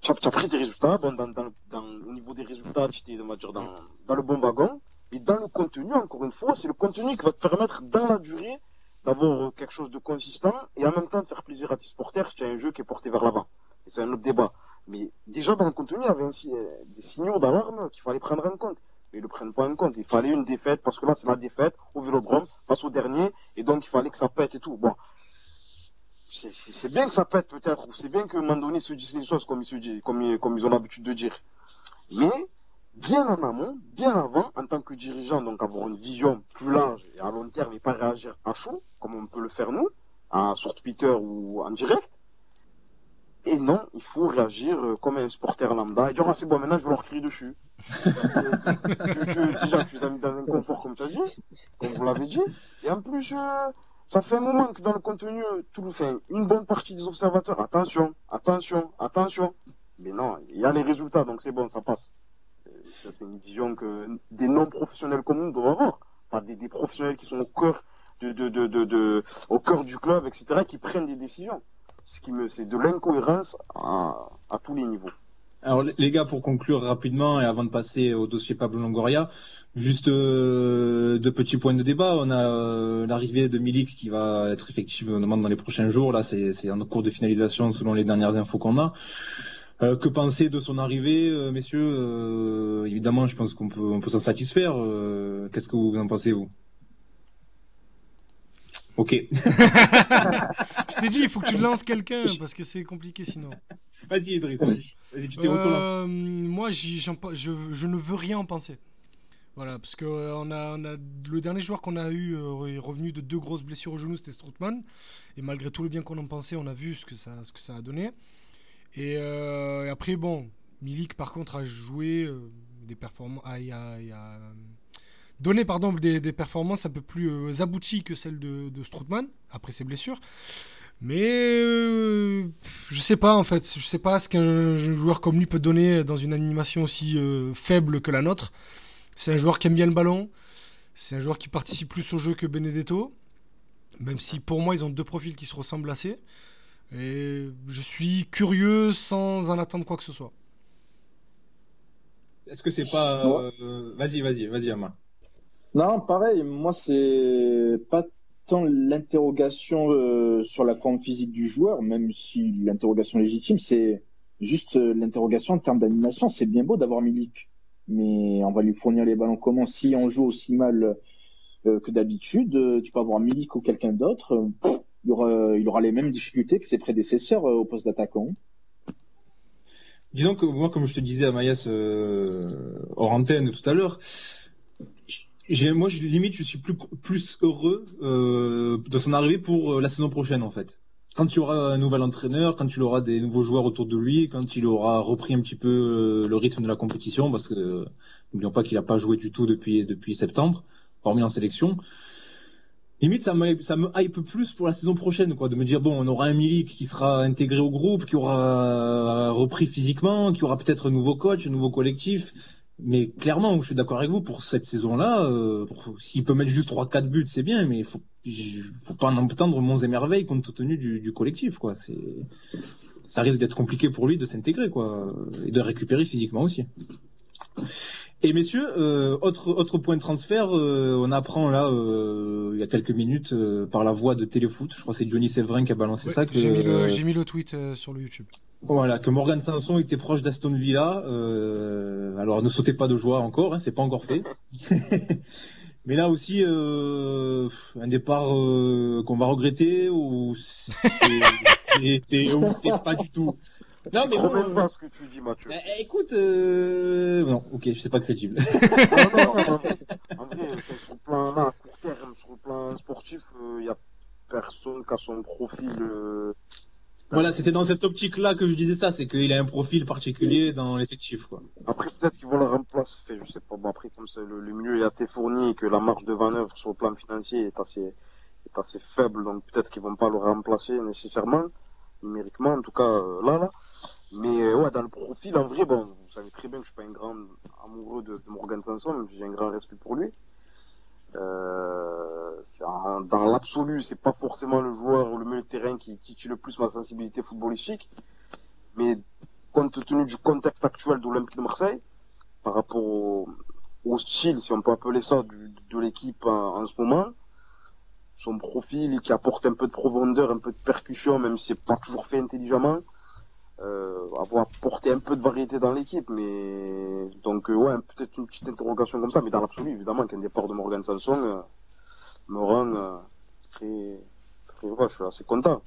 tu as pris des résultats, bon, dans, dans, dans, au niveau des résultats, tu étais, on va dire, dans, dans le bon wagon, et dans le contenu, encore une fois, c'est le contenu qui va te permettre, dans la durée, d'avoir euh, quelque chose de consistant, et en même temps de faire plaisir à tes supporters si tu as un jeu qui est porté vers l'avant. Et c'est un autre débat. Mais déjà dans le contenu, il y avait euh, des signaux d'alarme qu'il fallait prendre en compte. Mais ils ne le prennent pas en compte. Il fallait une défaite, parce que là, c'est la défaite au Vélodrome, face au dernier, et donc il fallait que ça pète et tout. Bon, c'est- bien que ça pète peut-être, c'est bien que Mandoni se dise les choses comme ils, se disent, ils- comme ils ont l'habitude de dire. Mais, bien en amont, bien avant, en tant que dirigeant, donc avoir une vision plus large et à long terme et pas réagir à chaud, comme on peut le faire nous, à, sur Twitter ou en direct. Et non, il faut réagir euh, comme un supporter lambda et dire, ah, c'est bon, maintenant je vais leur crier dessus. tu, tu- déjà, tu es dans, dans un confort, comme tu as dit, comme vous l'avez dit. Et en plus, euh, ça fait un moment que dans le contenu, euh, tout le fait, une bonne partie des observateurs, attention, attention, attention. Mais non, il y a les résultats, donc c'est bon, ça passe. C'est une vision que des non-professionnels comme nous doivent avoir. Pas des, professionnels qui sont au cœur du club, etc., qui prennent des décisions. Ce qui me, c'est de l'incohérence à, tous les niveaux. Alors les- gars, pour conclure rapidement et avant de passer au dossier Pablo Longoria, juste euh, deux petits points de débat. On a euh, l'arrivée de Milik qui va être effective dans les prochains jours. Là, c'est en cours de finalisation selon les dernières infos qu'on a. Euh, que penser de son arrivée, euh, messieurs Euh, Évidemment, je pense qu'on peut, on peut s'en satisfaire. Euh, Qu'est-ce que vous en pensez, vous? Ok. Je t'ai dit, il faut que tu lances quelqu'un parce que c'est compliqué sinon. Vas-y, Idriss. Vas-y, tu t'es moi, je, je ne veux rien en penser. Voilà, parce que on a, on a le dernier joueur qu'on a eu est revenu de deux grosses blessures au genou, c'était Strootman. Et malgré tout le bien qu'on en pensait, on a vu ce que ça, ce que ça a donné. Et, euh, et après, bon, Milik par contre a joué euh, des performances, a, euh, donné pardon des, performances un peu plus abouties que celles de, de Strootman après ses blessures. Mais euh, je sais pas en fait, je sais pas ce qu'un joueur comme lui peut donner dans une animation aussi faible que la nôtre. C'est un joueur qui aime bien le ballon, c'est un joueur qui participe plus au jeu que Benedetto, même si pour moi ils ont deux profils qui se ressemblent assez. Et je suis curieux sans en attendre quoi que ce soit. Est-ce que c'est pas euh, Vas-y, vas-y, vas-y, Ama. Non, pareil, moi c'est pas tant l'interrogation euh, sur la forme physique du joueur, même si l'interrogation est légitime, c'est juste euh, l'interrogation en termes d'animation. C'est bien beau d'avoir Milik, mais on va lui fournir les ballons comment Si on joue aussi mal euh, que d'habitude, euh, tu peux avoir Milik ou quelqu'un d'autre, euh, pff, il, aura, les mêmes difficultés que ses prédécesseurs euh, au poste d'attaquant. Disons que moi, comme je te disais à Maïs euh, hors antenne tout à l'heure, moi, je, limite, je suis plus, heureux euh, de son arrivée pour euh, la saison prochaine, en fait. quand il y aura un nouvel entraîneur, quand il aura des nouveaux joueurs autour de lui, quand il aura repris un petit peu le rythme de la compétition, parce que n'oublions pas qu'il n'a pas joué du tout depuis septembre, hormis en sélection. Limite, ça me, ça me hype plus pour la saison prochaine, quoi, de me dire bon, on aura un Milik qui sera intégré au groupe, qui aura repris physiquement, qui aura peut-être un nouveau coach, un nouveau collectif. Mais clairement, je suis d'accord avec vous, pour cette saison-là, euh, s'il peut mettre juste 3-4 buts, c'est bien, mais faut, faut pas en entendre monts et merveilles compte tenu du, du collectif, quoi. Ça risque d'être compliqué pour lui de s'intégrer, quoi, et de récupérer physiquement aussi. Et messieurs, euh, autre autre point de transfert, euh, on apprend là euh, il y a quelques minutes euh, par la voix de Téléfoot, je crois que c'est Johnny Séverin qui a balancé Ouais, ça. Que, J'ai mis, le- j'ai mis le tweet euh, sur le YouTube. Voilà, que Morgan Sanson était proche d'Aston Villa. euh, alors ne sautez pas de joie encore, hein, c'est pas encore fait. Mais là aussi, euh, un départ euh, qu'on va regretter ou c'est c'est- c'est- ou c'est pas du tout. Non mais Je bon, même euh, pas ce que tu dis, Mathieu. eh, écoute, euh, non, ok, c'est pas crédible. Non, non, en vrai, en vrai, enfin, sur le plan là, à court terme, sur le plan sportif, il y a personne qui a son profil. euh, Voilà, c'était dans cette optique-là que je disais ça, c'est qu'il a un profil particulier dans l'effectif, quoi. Après, peut-être qu'ils vont le remplacer. Je sais pas. Bon, après, comme ça, le, le milieu est assez fourni et que la marge de manœuvre sur le plan financier est assez, est assez faible, donc peut-être qu'ils vont pas le remplacer nécessairement, numériquement, en tout cas, euh, là, là. Mais, euh, ouais, dans le profil, en vrai, bon, vous savez très bien que je suis pas un grand amoureux de, Morgan Sanson, même si j'ai un grand respect pour lui. Euh, dans l'absolu, c'est pas forcément le joueur ou le milieu terrain qui titille le plus ma sensibilité footballistique, mais compte tenu du contexte actuel de l'Olympique de Marseille, par rapport au, au style, si on peut appeler ça, du- de l'équipe en, en ce moment, son profil qui apporte un peu de profondeur, un peu de percussion, même si c'est pas toujours fait intelligemment, euh, avoir apporté un peu de variété dans l'équipe, mais donc euh, ouais, peut-être une petite interrogation comme ça, mais dans l'absolu, évidemment qu'un départ de Morgan Sanson euh, me rend euh, très, très, ouais, je suis assez content.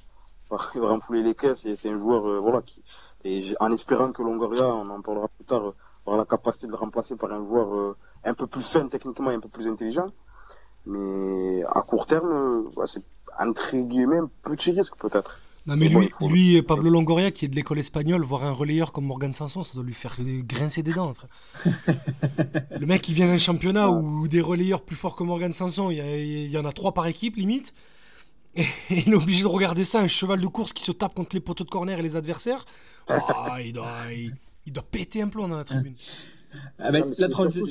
Il va renflouer les caisses et c'est un joueur, euh, voilà, qui, et en espérant que Longoria, on en parlera plus tard, aura la capacité de le remplacer par un joueur un peu plus fin techniquement et un peu plus intelligent. Mais à court terme, ouais, c'est entre guillemets un petit risque peut-être. Non, mais Bon, lui, lui, Pablo Longoria, qui est de l'école espagnole, voir un relayeur comme Morgan Sanson, ça doit lui faire grincer des dents. le mec, il vient d'un championnat où des relayeurs plus forts que Morgan Sanson, il y, en a trois par équipe, limite. Et il est obligé de regarder ça, un cheval de course qui se tape contre les poteaux de corner et les adversaires. Ah, il, doit, il, il doit péter un plomb dans la tribune. Ah ben, Non, la transition.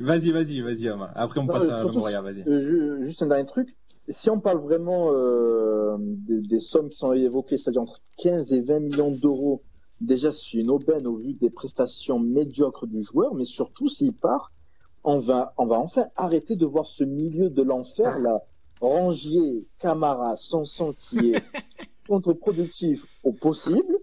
Vas-y, vas-y, vas-y. Après, on Non, passe à Moria, vas-y. Euh, ju- juste un dernier truc. Si on parle vraiment euh, des, des sommes qui sont évoquées, c'est-à-dire entre 15 et 20 millions d'euros, déjà c'est une aubaine au vu des prestations médiocres du joueur, mais surtout s'il part, on va, on va enfin arrêter de voir ce milieu de l'enfer là, Rangier, Camara, Sanson qui est contre-productif au possible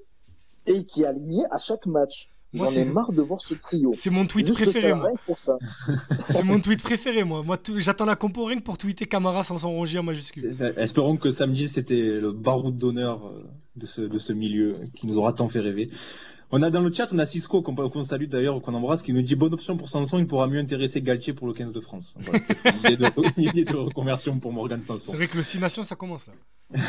et qui est aligné à chaque match. Moi, J'en ai c'est- marre de voir ce trio. C'est mon tweet Juste préféré, moi. C'est mon tweet préféré, moi. moi tout- J'attends la compo que pour tweeter Camara sans son rongier en majuscule. Espérons que samedi, c'était le baroud d'honneur euh, de ce, de ce milieu qui nous aura tant fait rêver. On a dans le chat, on a Cisco qu'on qu'on salue d'ailleurs, qu'on embrasse, qui nous dit bonne option pour Sanson, il pourra mieux intéresser Galtier pour le 15 de France. Voilà, peut-être une, idée de, une idée de reconversion pour Morgan Sanson. C'est vrai que le 6 Nations, ça commence là.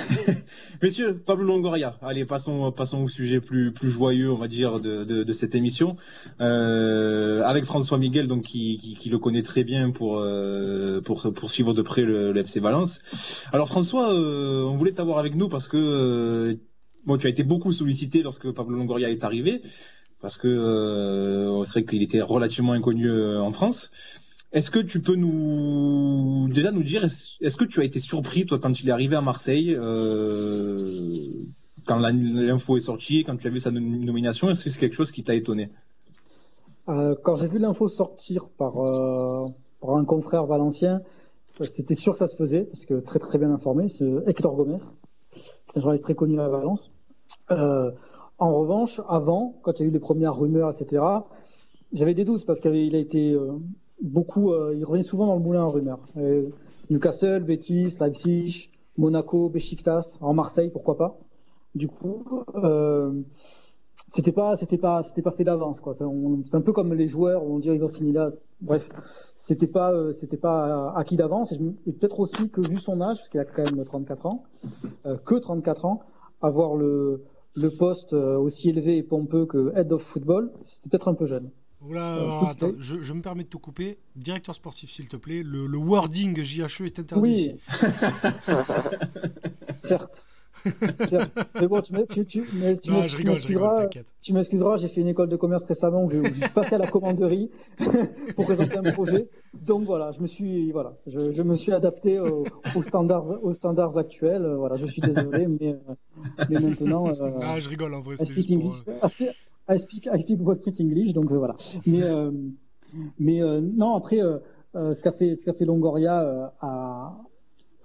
Messieurs, Pablo Longoria, allez, passons, passons au sujet plus, plus joyeux, on va dire, de, de, de cette émission. Euh, avec François Miguel, donc, qui, qui, qui le connaît très bien pour, euh, pour, pour suivre de près le, le FC Valence. Alors, François, euh, on voulait t'avoir avec nous parce que, euh, bon, tu as été beaucoup sollicité lorsque Pablo Longoria est arrivé, parce que euh, c'est vrai qu'il était relativement inconnu euh, en France. Est-ce que tu peux nous déjà nous dire est-ce que tu as été surpris toi quand il est arrivé à Marseille euh, quand l'info est sortie quand tu as vu sa nom- nomination est-ce que c'est quelque chose qui t'a étonné? Euh, quand j'ai vu l'info sortir par, par un confrère valencien, c'était sûr que ça se faisait, parce que très très bien informé, c'est Hector Gomez, qui est un journaliste très connu à Valence. Euh, en revanche, avant, quand il y a eu les premières rumeurs, etc., j'avais des doutes, parce qu'il a été euh, beaucoup, euh, il revenait souvent dans le moulin en rumeurs. Newcastle, Betis, Leipzig, Monaco, Besiktas, en Marseille, pourquoi pas. Du coup, c'était pas c'était pas c'était pas fait d'avance quoi c'est un peu comme les joueurs où on dit ils vont signer là bref c'était pas euh, c'était pas acquis d'avance et, peut-être aussi que vu son âge parce qu'il a quand même 34 ans euh, que 34 ans avoir le, le poste euh, aussi élevé et pompeux que Head of Football, c'était peut-être un peu jeune. Oula, Euh, je attends, me permets de te couper. Directeur sportif, s'il te plaît. Le, le wording JHE est interdit. Oui, certes. Mais bon, tu, mais Non, rigole, m'excuseras. Tu m'excuseras, j'ai fait une école de commerce récemment où je, où je suis passé à la commanderie pour présenter un projet. Donc voilà, je me suis, voilà, je, je me suis adapté aux, aux standards, aux standards actuels. Voilà, je suis désolé, mais, euh, mais maintenant, euh, Ah, je rigole en vrai, I speak juste pour. English. I speak, I speak, I speak Wall Street English, donc euh, voilà. Mais, euh, mais euh, non, après, ce qu'a fait, ce qu'a fait Longoria à,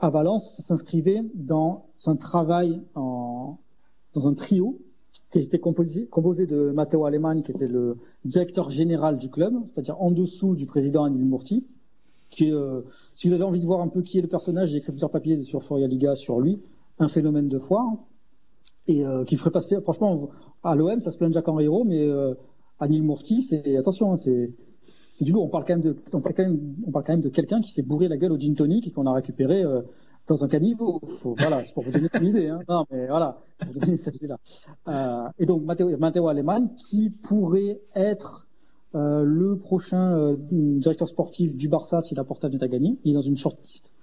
à Valence, ça s'inscrivait dans un travail dans un trio qui était composé, de Matteo Alemann, qui était le directeur général du club, c'est-à-dire en dessous du président Anil Murti. Euh, si vous avez envie de voir un peu qui est le personnage, j'ai écrit plusieurs papiers sur Foria Liga sur lui, un phénomène de foire et euh, qui ferait passer, franchement, à l'OM, ça se plaint Jacques Henriot, mais euh, Anil Murti, c'est attention, hein, c'est c'est du lourd. On parle quand même de, on parle quand même, on parle quand même de quelqu'un qui s'est bourré la gueule au gin tonic et qu'on a récupéré euh, dans un caniveau. Faut, voilà, c'est pour vous donner une idée. Hein. Non, mais voilà, pour vous donner cette idée-là. Euh, et donc Matteo, Matteo Alemann, qui pourrait être euh, le prochain directeur sportif du Barça si la Porta vient à gagner. Il est dans une shortlist,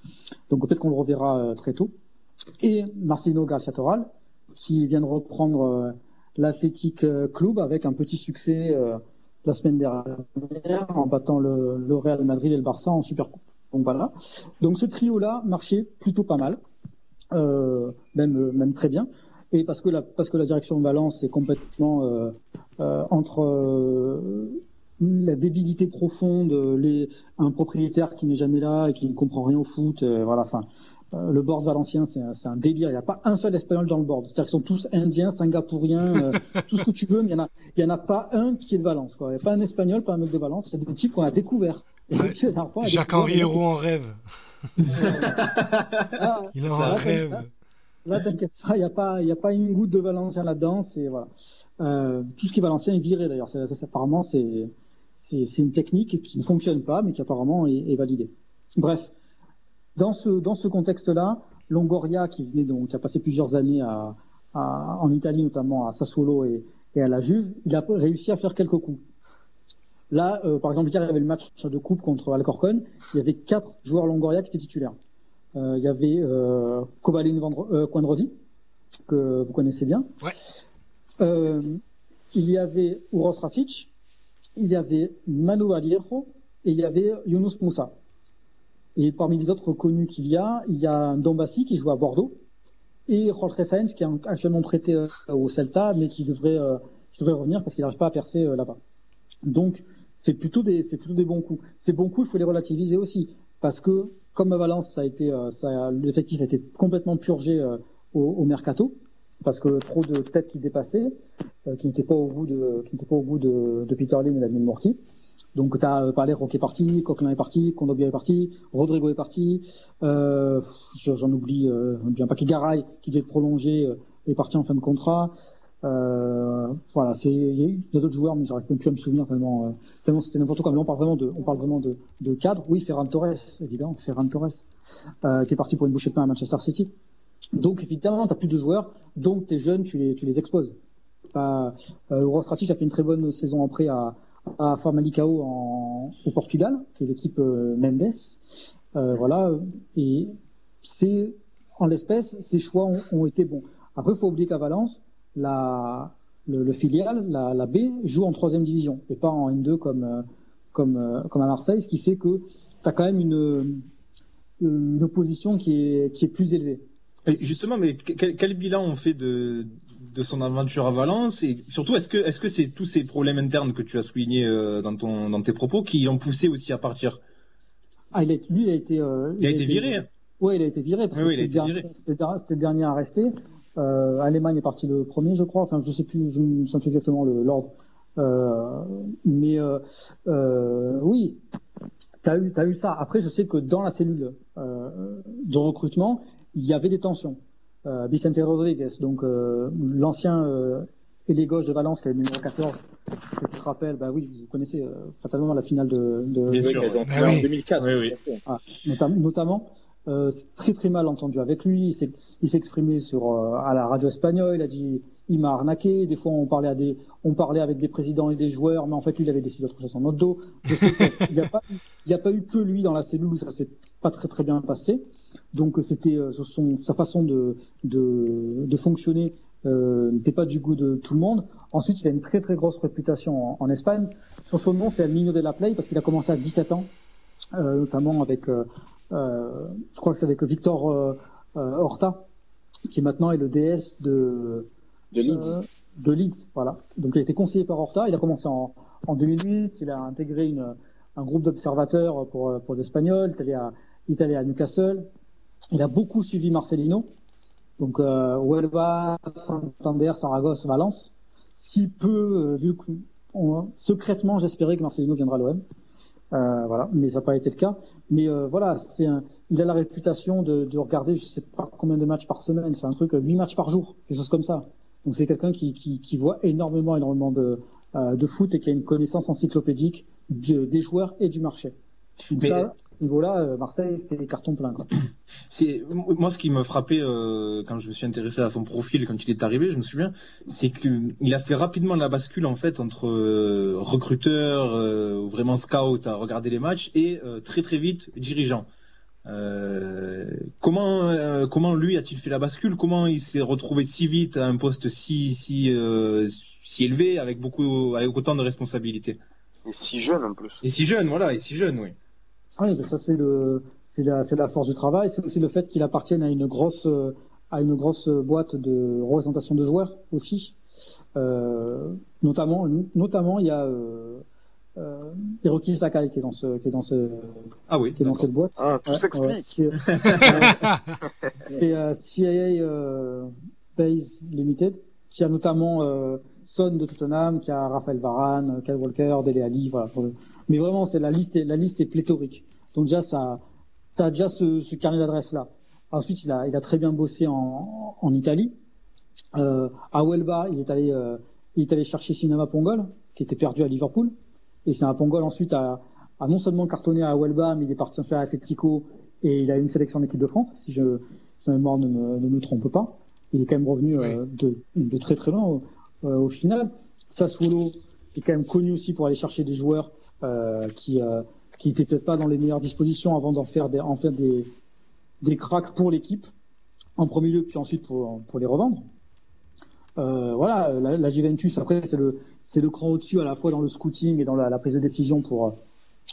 donc peut-être qu'on le reverra très tôt. Et Marcelino Garcia Toral, qui vient de reprendre l'Athletic Club avec un petit succès la semaine dernière en battant le, Real Madrid et le Barça en Supercoupe. Donc voilà. Donc ce trio-là marchait plutôt pas mal, euh, même même très bien. Et parce que la parce que la direction de Valence est complètement euh, euh, entre euh, la débilité profonde, les, un propriétaire qui n'est jamais là et qui ne comprend rien au foot, euh, voilà. Enfin, euh, le board valencien, c'est un, un délire. Il n'y a pas un seul espagnol dans le board. C'est-à-dire qu'ils sont tous indiens, singapouriens, euh, tout ce que tu veux, mais il n'y en, a- en pas un qui est de Valence. quoi. Il n'y a pas un espagnol, pas un mec de Valence. C'est des types qu'on a découverts. Ouais. Jacques-Henri Hérault en rêve. Ah, Il en là, rêve. t'inquiète- Là, t'inquiète pas, il n'y a pas, il y a pas une goutte de Valencien là-dedans. Voilà. Euh, tout ce qui est Valencien est viré d'ailleurs. Apparemment, c'est, une technique qui ne fonctionne pas, mais qui apparemment est, est validée. Bref, dans ce, dans ce contexte-là, Longoria, qui venait donc, qui a passé plusieurs années à, à- en Italie, notamment à Sassuolo et, et à la Juve, il a réussi à faire quelques coups. Là, euh, par exemple, hier, il y avait le match de coupe contre Alcorcon. Il y avait quatre joueurs Longoria qui étaient titulaires. Euh, il y avait euh, Kobalin euh, Quandrodi, que vous connaissez bien. Ouais. Euh, il y avait Uros Rasic, il y avait Manu Vallejo et il y avait Yunus Moussa. Et parmi les autres connus qu'il y a, il y a Dombassi qui joue à Bordeaux et Jorge Sainz qui est actuellement prêté euh, au Celta mais qui devrait, euh, qui devrait revenir parce qu'il n'arrive pas à percer euh, là-bas. Donc c'est plutôt des c'est plutôt des bons coups. Ces bons coups, il faut les relativiser aussi parce que comme à Valence, ça a été euh, ça l'effectif a été complètement purgé au, au mercato parce que trop de têtes qui dépassaient, qui n'étaient pas au goût de qui n'étaient pas au goût de, de Peter Lim et d'Admin Morty. Donc tu as parlé Roque est parti, Coquelin est parti, Condobia est parti, Rodrigo est parti, euh, j'en oublie, euh, oublie un paquet Garay qui devait être prolongé euh, est parti en fin de contrat. Euh, voilà, c'est il y a d'autres joueurs, mais j'arrive même plus à me souvenir tellement, euh, tellement c'était n'importe quoi. Mais là, on parle vraiment de, on parle vraiment de, de cadre. Oui, Ferran Torres, évidemment, Ferran Torres, euh, qui est parti pour une bouchée de pain à Manchester City. Donc évidemment, t'as plus de joueurs, donc tes jeunes, tu les, tu les exposes. Pas, euh, Uros Ratic a fait une très bonne saison après à, à Famalicão en, au Portugal, qui est l'équipe euh, Mendes. Euh, voilà, et c'est en l'espèce, ces choix ont, ont été bons. Après, il faut oublier qu'à Valence, la, le, le filial, la, la B, joue en troisième division et pas en N2 comme, euh, comme, comme à Marseille, ce qui fait que tu as quand même une, une opposition qui est, qui est plus élevée. Et justement, mais quel, quel bilan on fait de, de son aventure à Valence et surtout est-ce que est-ce que c'est tous ces problèmes internes que tu as soulignés euh, dans ton dans tes propos qui l'ont poussé aussi à partir? Ah, il a, lui, il a été, euh, Il a été viré. hein. Ouais, il a été viré parce Oui, que oui, c'était le dernier- viré. c'était le dernier- c'était le dernier à rester. Euh, Allemagne est parti le premier, je crois. Enfin, je sais plus, je ne me souviens plus exactement le- l'ordre. Euh, mais oui, t'as eu, t'as eu ça. Après, je sais que dans la cellule de recrutement, il y avait des tensions. Euh, Vicente Rodriguez, donc euh, l'ancien euh, ailier gauche de Valence, qui est le numéro 14, que tu te rappelles, bah oui, vous connaissez euh, fatalement la finale de, de, Bien sûr. Ah fait oui. en 2004. Oui, ah, notam- notamment. euh, c'est très très mal entendu avec lui. Il s'est il s'est exprimé sur euh, à la radio espagnole. Il a dit il m'a arnaqué. Des fois on parlait à des on parlait avec des présidents et des joueurs, mais en fait lui il avait décidé autre chose en notre dos. Je sais qu'il n'y a pas il y a pas eu que lui dans la cellule où ça s'est pas très très bien passé. Donc c'était euh, son sa façon de de, de fonctionner euh, n'était pas du goût de tout le monde. Ensuite, il a une très très grosse réputation en, en Espagne. Son, son nom, c'est El Niño de la Play parce qu'il a commencé à 17 ans, euh, notamment avec, je crois que c'est avec Victor Horta, qui maintenant est le DS de De Leeds. de Leeds, voilà. Donc il a été conseillé par Horta. Il a commencé en, en 2008. Il a intégré une, un groupe d'observateurs pour pour les Espagnols. Il est allé à, il est allé à Newcastle. Il a beaucoup suivi Marcelino. Donc euh, Huelva, Santander, Saragosse, Valence. Ce qui peut, euh, vu que secrètement, j'espérais que Marcelino viendra à l'OM. Euh, voilà, mais ça n'a pas été le cas. Mais euh, voilà, c'est il a la réputation de, de regarder, je sais pas combien de matchs par semaine, c'est un truc, euh, 8 matchs par jour, quelque chose comme ça. Donc c'est quelqu'un qui, qui, qui voit énormément, énormément de, euh, de foot et qui a une connaissance encyclopédique de- des joueurs et du marché. Donc Mais- ça, à ce niveau-là, euh, Marseille fait des cartons pleins. Quoi. C'est moi ce qui me frappait euh, quand je me suis intéressé à son profil quand il est arrivé, je me souviens, c'est qu'il a fait rapidement la bascule en fait entre euh, recruteur, euh, ou vraiment scout à regarder les matchs et euh, très très vite dirigeant. Euh, comment euh, comment lui a-t-il fait la bascule? Comment il s'est retrouvé si vite à un poste si si euh, si élevé avec beaucoup avec autant de responsabilités? Et si jeune en plus. Et si jeune, voilà, et si jeune, oui. Oui, ben ça c'est le, c'est la, c'est la force du travail. C'est aussi le fait qu'il appartienne à une grosse, euh, à une grosse boîte de représentation de joueurs aussi. Euh, notamment, notamment il y a euh, euh, Hiroki Sakai qui est dans ce, qui est dans ce, Ah oui. qui est dans cette boîte. Ah, tout Ouais, s'explique. ouais, c'est c'est, euh, CIA euh, Base Limited qui a notamment euh, Son de Tottenham, qui a Raphaël Varane, Kyle Walker, Dele Alli, voilà. Mais vraiment, c'est la liste, est, la liste est pléthorique. Donc déjà, ça, t'as déjà ce, ce carnet d'adresses là. Ensuite, il a, il a très bien bossé en, en Italie. Euh, à Huelva, il est allé, euh, il est allé chercher Cinema Pongol, qui était perdu à Liverpool. Et Cinema Pongol ensuite a, a non seulement cartonné à Huelva, mais il est parti en faire Atletico et il a une sélection en équipe de France, si je, si ma mémoire ne me, ne me trompe pas. Il est quand même revenu euh, de, de très très loin au, euh, au final. Sassuolo est quand même connu aussi pour aller chercher des joueurs euh, qui qui étaient peut-être pas dans les meilleures dispositions avant d'en faire des en faire des des cracks pour l'équipe en premier lieu puis ensuite pour pour les revendre. Voilà, la, la Juventus après c'est le c'est le cran au-dessus à la fois dans le scouting et dans la, la prise de décision pour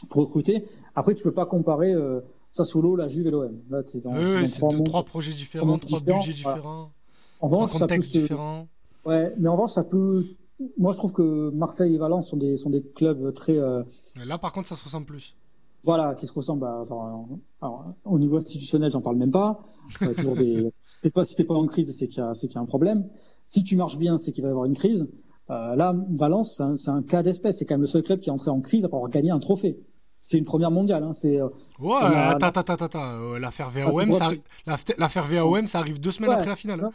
pour recruter. Après tu peux pas comparer Sassuolo, la Juve et l'OM. Là c'est dans, Oui, dans oui, trois deux, mondes. trois projets différents, trois différents, budgets voilà. En revanche, ça peut se-. Ouais, mais en revanche, ça peut. Moi, je trouve que Marseille et Valence sont des sont des clubs très euh, Là, par contre, ça se ressemble plus. voilà qui se ressemblent. à- attends, alors, au niveau institutionnel, j'en parle même pas. Euh, toujours des. Si t'es pas si t'es pas en crise, c'est qu'il y a c'est qu'il y a un problème. Si tu marches bien, c'est qu'il va y avoir une crise. Euh, là, Valence, c'est un, un cas d'espèce. C'est quand même le seul club qui est entré en crise après avoir gagné un trophée. C'est une première mondiale. Hein. C'est euh, Ouais, attends, attends, attends, euh, L'affaire c'est VAOM, ça, arri- ça arrive deux semaines Ouais. après la finale. hein.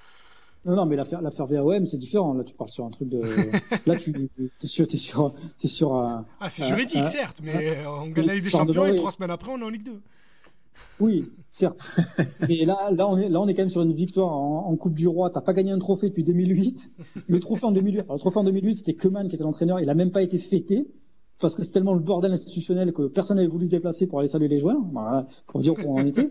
Non, non, mais l'affaire l'affaire VAOM, c'est différent. Là, tu parles sur un truc de. Là, tu t'es sur t'es sur t'es sur un. Ah, c'est Euh, juridique, euh, certes, mais euh, on gagne la Ligue des de Champions et trois semaines après, on est en Ligue 2. Oui, certes. Mais là, là, on est, là, on est quand même sur une victoire en, en Coupe du Roi. T'as pas gagné un trophée depuis 2008. Le trophée en 2008, alors, le trophée en 2008, c'était Keman qui était l'entraîneur. Il a même pas été fêté parce que c'est tellement le bordel institutionnel que personne n'avait voulu se déplacer pour aller saluer les joueurs. Voilà, pour dire où on en était.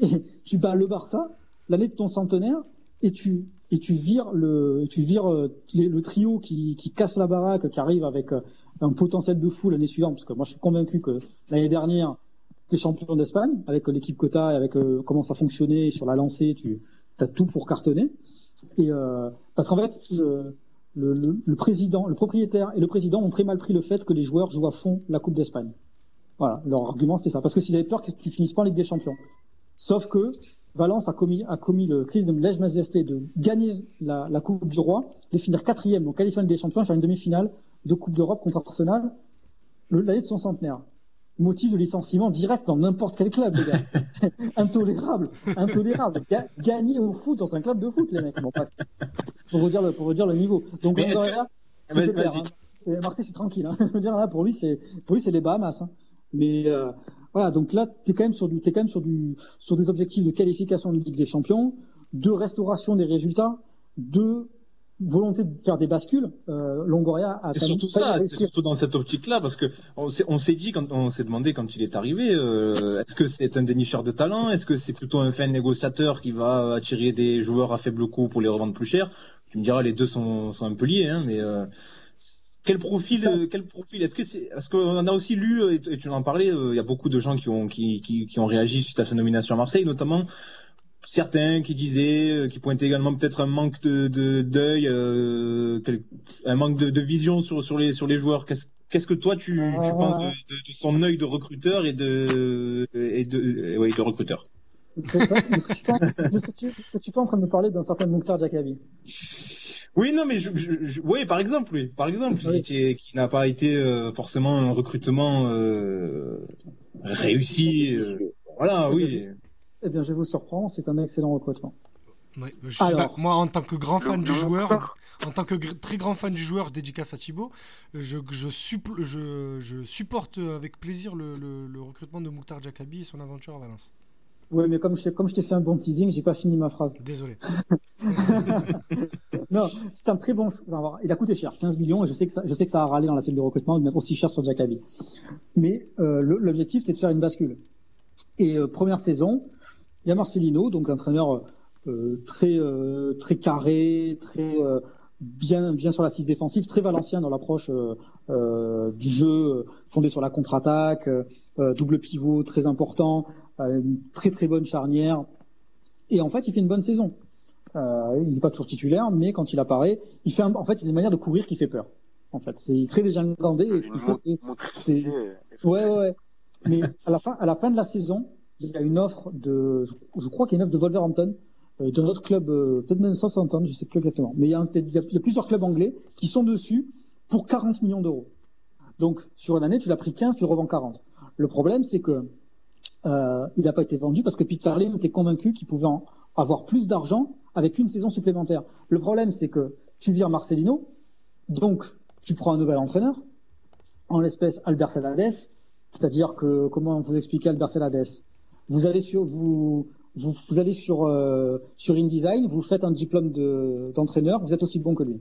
Et tu bats le Barça, l'année de ton centenaire, et tu et tu vires le tu euh, trio qui, casse la baraque, qui arrive avec euh, un potentiel de fou l'année suivante. Parce que moi, je suis convaincu que l'année dernière t'es champion d'Espagne avec l'équipe que t'as et avec euh, comment ça fonctionnait sur la lancée, tu as tout pour cartonner. Et euh, parce qu'en fait, le, le propriétaire et le président ont très mal pris le fait que les joueurs jouent à fond la Coupe d'Espagne. Voilà, leur argument c'était ça, parce que s'ils avaient peur que tu finisses pas en Ligue des Champions. Sauf que Valence a commis, a commis le crise de lèse majesté de gagner la, la Coupe du Roi, de finir quatrième, donc Ligue des Champions, faire une demi-finale de Coupe d'Europe contre Arsenal l'année de son centenaire. Motif de licenciement direct dans n'importe quel club, les gars. intolérable, intolérable. Ga- gagner au foot dans un club de foot, les mecs. Bon, bref. Pour vous dire le, pour vous dire le niveau. Donc, que- c'est hein. Marseille, c'est tranquille. Hein. Je veux dire, là, pour lui, c'est, pour lui, c'est les Bahamas. Hein. Mais, euh, Voilà, donc là, tu es quand même sur du, t'es quand même sur du, sur des objectifs de qualification de Ligue des Champions, de restauration des résultats, de volonté de faire des bascules. Euh, Longoria a C'est surtout ça, c'est surtout dans cette optique-là, parce que on s'est, on s'est dit quand on s'est demandé quand il est arrivé, euh, est-ce que c'est un dénicheur de talent, est-ce que c'est plutôt un fin négociateur qui va attirer des joueurs à faible coût pour les revendre plus cher? Tu me diras, les deux sont, sont un peu liés, hein, mais euh, quel profil, euh, quel profil? Est-ce que c'est, parce qu'on en a aussi lu et, tu en parlais, euh, il y a beaucoup de gens qui ont qui, qui, qui ont réagi suite à sa nomination à Marseille, notamment certains qui disaient, euh, qui pointaient également peut-être un manque de de- d'œil, euh, un manque de, de vision sur sur les sur les joueurs. Qu'est-ce qu'est-ce que toi tu, tu penses de, de- de son œil de recruteur et de et de ouais, de recruteur? Est-ce que, est-ce que tu est-ce que tu, est-ce es en train de me parler d'un certain Mokhtar Diakabi Oui, non, mais je, je, je- oui, par exemple, oui, par exemple, Oui. qui, n'a pas été euh, forcément un recrutement euh, réussi. euh, voilà, oui. Eh bien, je vous surprends, c'est un excellent recrutement. Ouais, je suis Alors. d'ac- moi, en tant que grand fan Le- du le joueur, en tant que gr- très grand fan du joueur, dédicace à Thibaut, je, je, suppl- je, je supporte avec plaisir le, le- le recrutement de Mouktar Jakabi et son aventure à Valence. Oui, mais comme je, t'ai- comme je t'ai fait un bon teasing, j'ai pas fini ma phrase. Désolé. Non, c'est un très bon. enfin, il a coûté cher, 15 millions, et je sais que ça, je sais que ça a râlé dans la cellule de recrutement de mettre aussi cher sur Jackaby. Mais euh, l'objectif, c'était de faire une bascule. Et euh, première saison, il y a Marcelino, donc un entraîneur euh, très très carré, très bien bien sur l'assise défensive, très valencien dans l'approche du jeu fondé sur la contre-attaque, double pivot très important, une très très bonne charnière. Et en fait, il fait une bonne saison. Euh, il n'est pas toujours titulaire, mais quand il apparaît, il fait un- en fait il a une manière de courir qui fait peur. En fait, c'est il crée des glandés et ce fait. Ouais, ouais. Mais à la fin, à la fin de la saison, il y a une offre de, je, je crois qu'il y a une offre de Wolverhampton, euh, d'un autre club, euh, peut-être même Southampton, je sais plus exactement. Mais y a- il y a plusieurs clubs anglais qui sont dessus pour 40 millions d'euros. Donc, sur une année, tu l'as pris 15, tu le revends 40. Le problème, c'est que, euh, il n'a pas été vendu parce que Pete Farley était convaincu qu'il pouvait en avoir plus d'argent avec une saison supplémentaire. Le problème, c'est que tu vires Marcelino, donc tu prends un nouvel entraîneur, en l'espèce Albert Salades, c'est-à-dire que comment vous expliquez Albert Salades? Vous allez sur vous vous, allez sur euh, sur InDesign, vous faites un diplôme de d'entraîneur, vous êtes aussi bon que lui.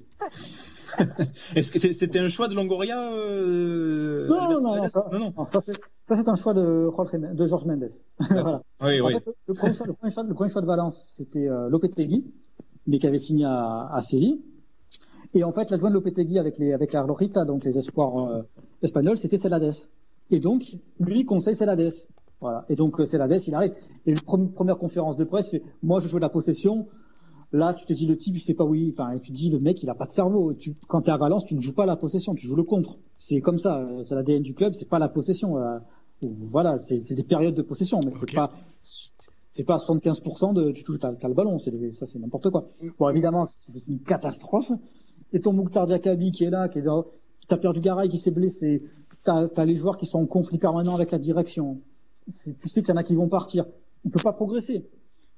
Est-ce que c'était un choix de Longoria euh, Non, non, non, ça- non, non. Non, ça c'est un choix de de George Mendes. voilà. Oui, En oui. fait, le premier choix, le premier choix, le premier choix de Valence, c'était euh, Lopetegui, mais qui avait signé à, à Séville. Et en fait, l'adjoint de Lopetegui avec les avec la Lorita, donc les espoirs euh, espagnols, c'était Celades. Et donc, lui il conseille Celades. Voilà. Et donc euh, Celades, il arrive. Et la première conférence de presse, il fait, moi je veux la possession. Là, tu te dis le type, il sait pas où il. Enfin, et tu te dis le mec, il a pas de cerveau. Tu, quand t'es à Valence, tu ne joues pas la possession, tu joues le contre. C'est comme ça. euh, C'est l'ADN du club, c'est pas la possession. euh, voilà, c'est c'est des périodes de possession, mais c'est Ok. pas c'est pas 75% de tu touches t'as t'as le ballon, c'est ça c'est n'importe quoi. Bon évidemment c'est c'est une catastrophe. Et ton Mouktar Diakabi qui est là, qui est dans, t'as perdu Garay qui s'est blessé, t'as as les joueurs qui sont en conflit permanent avec la direction. C'est- Tu sais qu'il y en a qui vont partir, il peut pas progresser.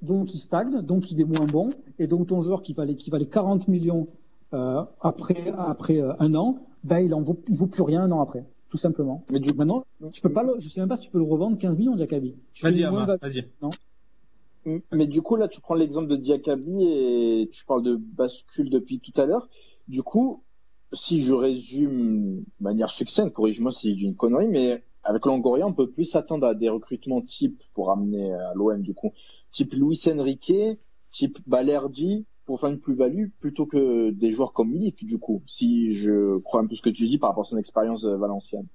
Donc il stagne, donc il est moins bon, et donc ton joueur qui valait qui valait 40 millions euh, après après euh, un an, ben il en vaut il vaut plus rien un an après, tout simplement. Mais du Maintenant, tu peux pas le, je sais même pas si tu peux le revendre 15 millions, Diakabi. Vas-y, vas-y. Mais du coup, là, tu prends l'exemple de Diakabi et tu parles de bascule depuis tout à l'heure. Du coup, si je résume de manière succincte, corrige-moi si je dis une connerie, mais avec Longoria, on peut plus s'attendre à des recrutements type pour amener à l'OM, du coup, type Luis Enrique, type Balerdi pour faire une plus-value plutôt que des joueurs comme Milik, du coup, si je crois un peu ce que tu dis par rapport à son expérience euh, valencienne.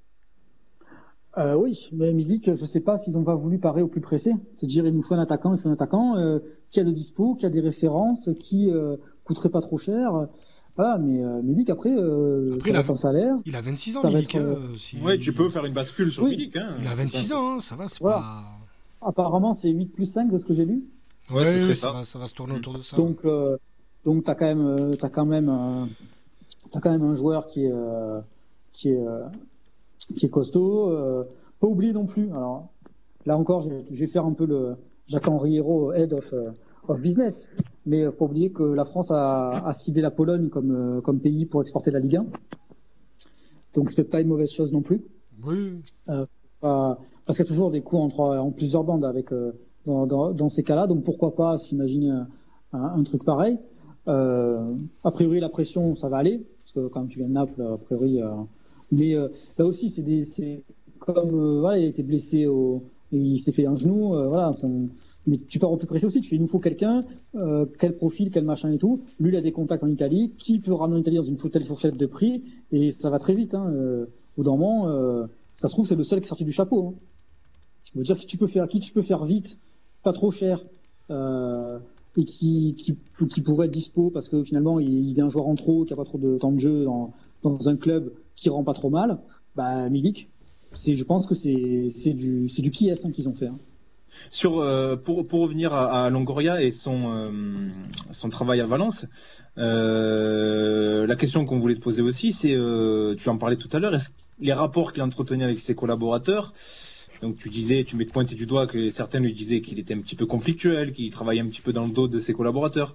Euh, oui, mais Milik, je sais pas s'ils ont pas voulu parer au plus pressé. C'est-à-dire, il nous faut un attaquant, il faut un attaquant, euh, qui a de dispo, qui a des références, qui euh, coûterait pas trop cher. Voilà, mais euh, Milik, après, euh, Après, ça il va a- être un salaire. Il a 26 ans, Ça va Milik. être, euh, hein, si- Ouais, tu peux faire une bascule sur Oui. Milik. Hein. Il a 26 ans, hein, ça va, c'est Voilà. pas. Apparemment, c'est 8 plus 5 de ce que j'ai lu. Ouais, serait ça, ça. va, ça va se tourner autour de ça. Donc, euh, donc t'as quand même, euh, t'as quand même, euh, t'as quand même un joueur qui est, euh, qui est, euh, qui est costaud. Euh, pas oublier non plus. Alors là encore, je, je vais faire un peu le Jacques-Henri Hérault, head of, euh, of business. Mais euh, faut pas oublier que la France a, a ciblé la Pologne comme, euh, comme pays pour exporter la Ligue 1. Donc c'est peut-être pas une mauvaise chose non plus. Oui, Pas- parce qu'il y a toujours des coups entre, en plusieurs bandes avec, euh, dans, dans, dans, ces cas-là. Donc pourquoi pas s'imaginer un, un, truc pareil. Euh, a priori, la pression, ça va aller, parce que quand tu viens de Naples, a priori. Euh, mais euh, là aussi, c'est comme voilà, il a été blessé au, il s'est fait un genou, voilà. mais tu pars en tout pressé aussi. Tu fais, il nous faut quelqu'un, quel profil, quel machin et tout. Lui, il a des contacts en Italie. Qui peut ramener en Italie dans une telle fourchette de prix Et ça va très vite. Hein. au bout moment, ça se trouve, c'est le seul qui est sorti du chapeau. Hein. Je veux dire, qui tu peux faire, qui tu peux faire vite, pas trop cher. Euh, et qui, qui, qui, pourrait être dispo parce que finalement il, est un joueur en trop, qui a pas trop de temps de jeu dans, dans un club qui rend pas trop mal, bah Milik, je pense que c'est, du, du qui hein, qu'ils ont fait. Hein. Sur, euh, pour, pour revenir à, Longoria et son, euh, son travail à Valence, euh, la question qu'on voulait te poser aussi, c'est, tu en parlais tout à l'heure, les rapports qu'il entretenait avec ses collaborateurs, donc tu disais, tu mets pointé du doigt que certains lui disaient qu'il était un petit peu conflictuel, qu'il travaillait un petit peu dans le dos de ses collaborateurs.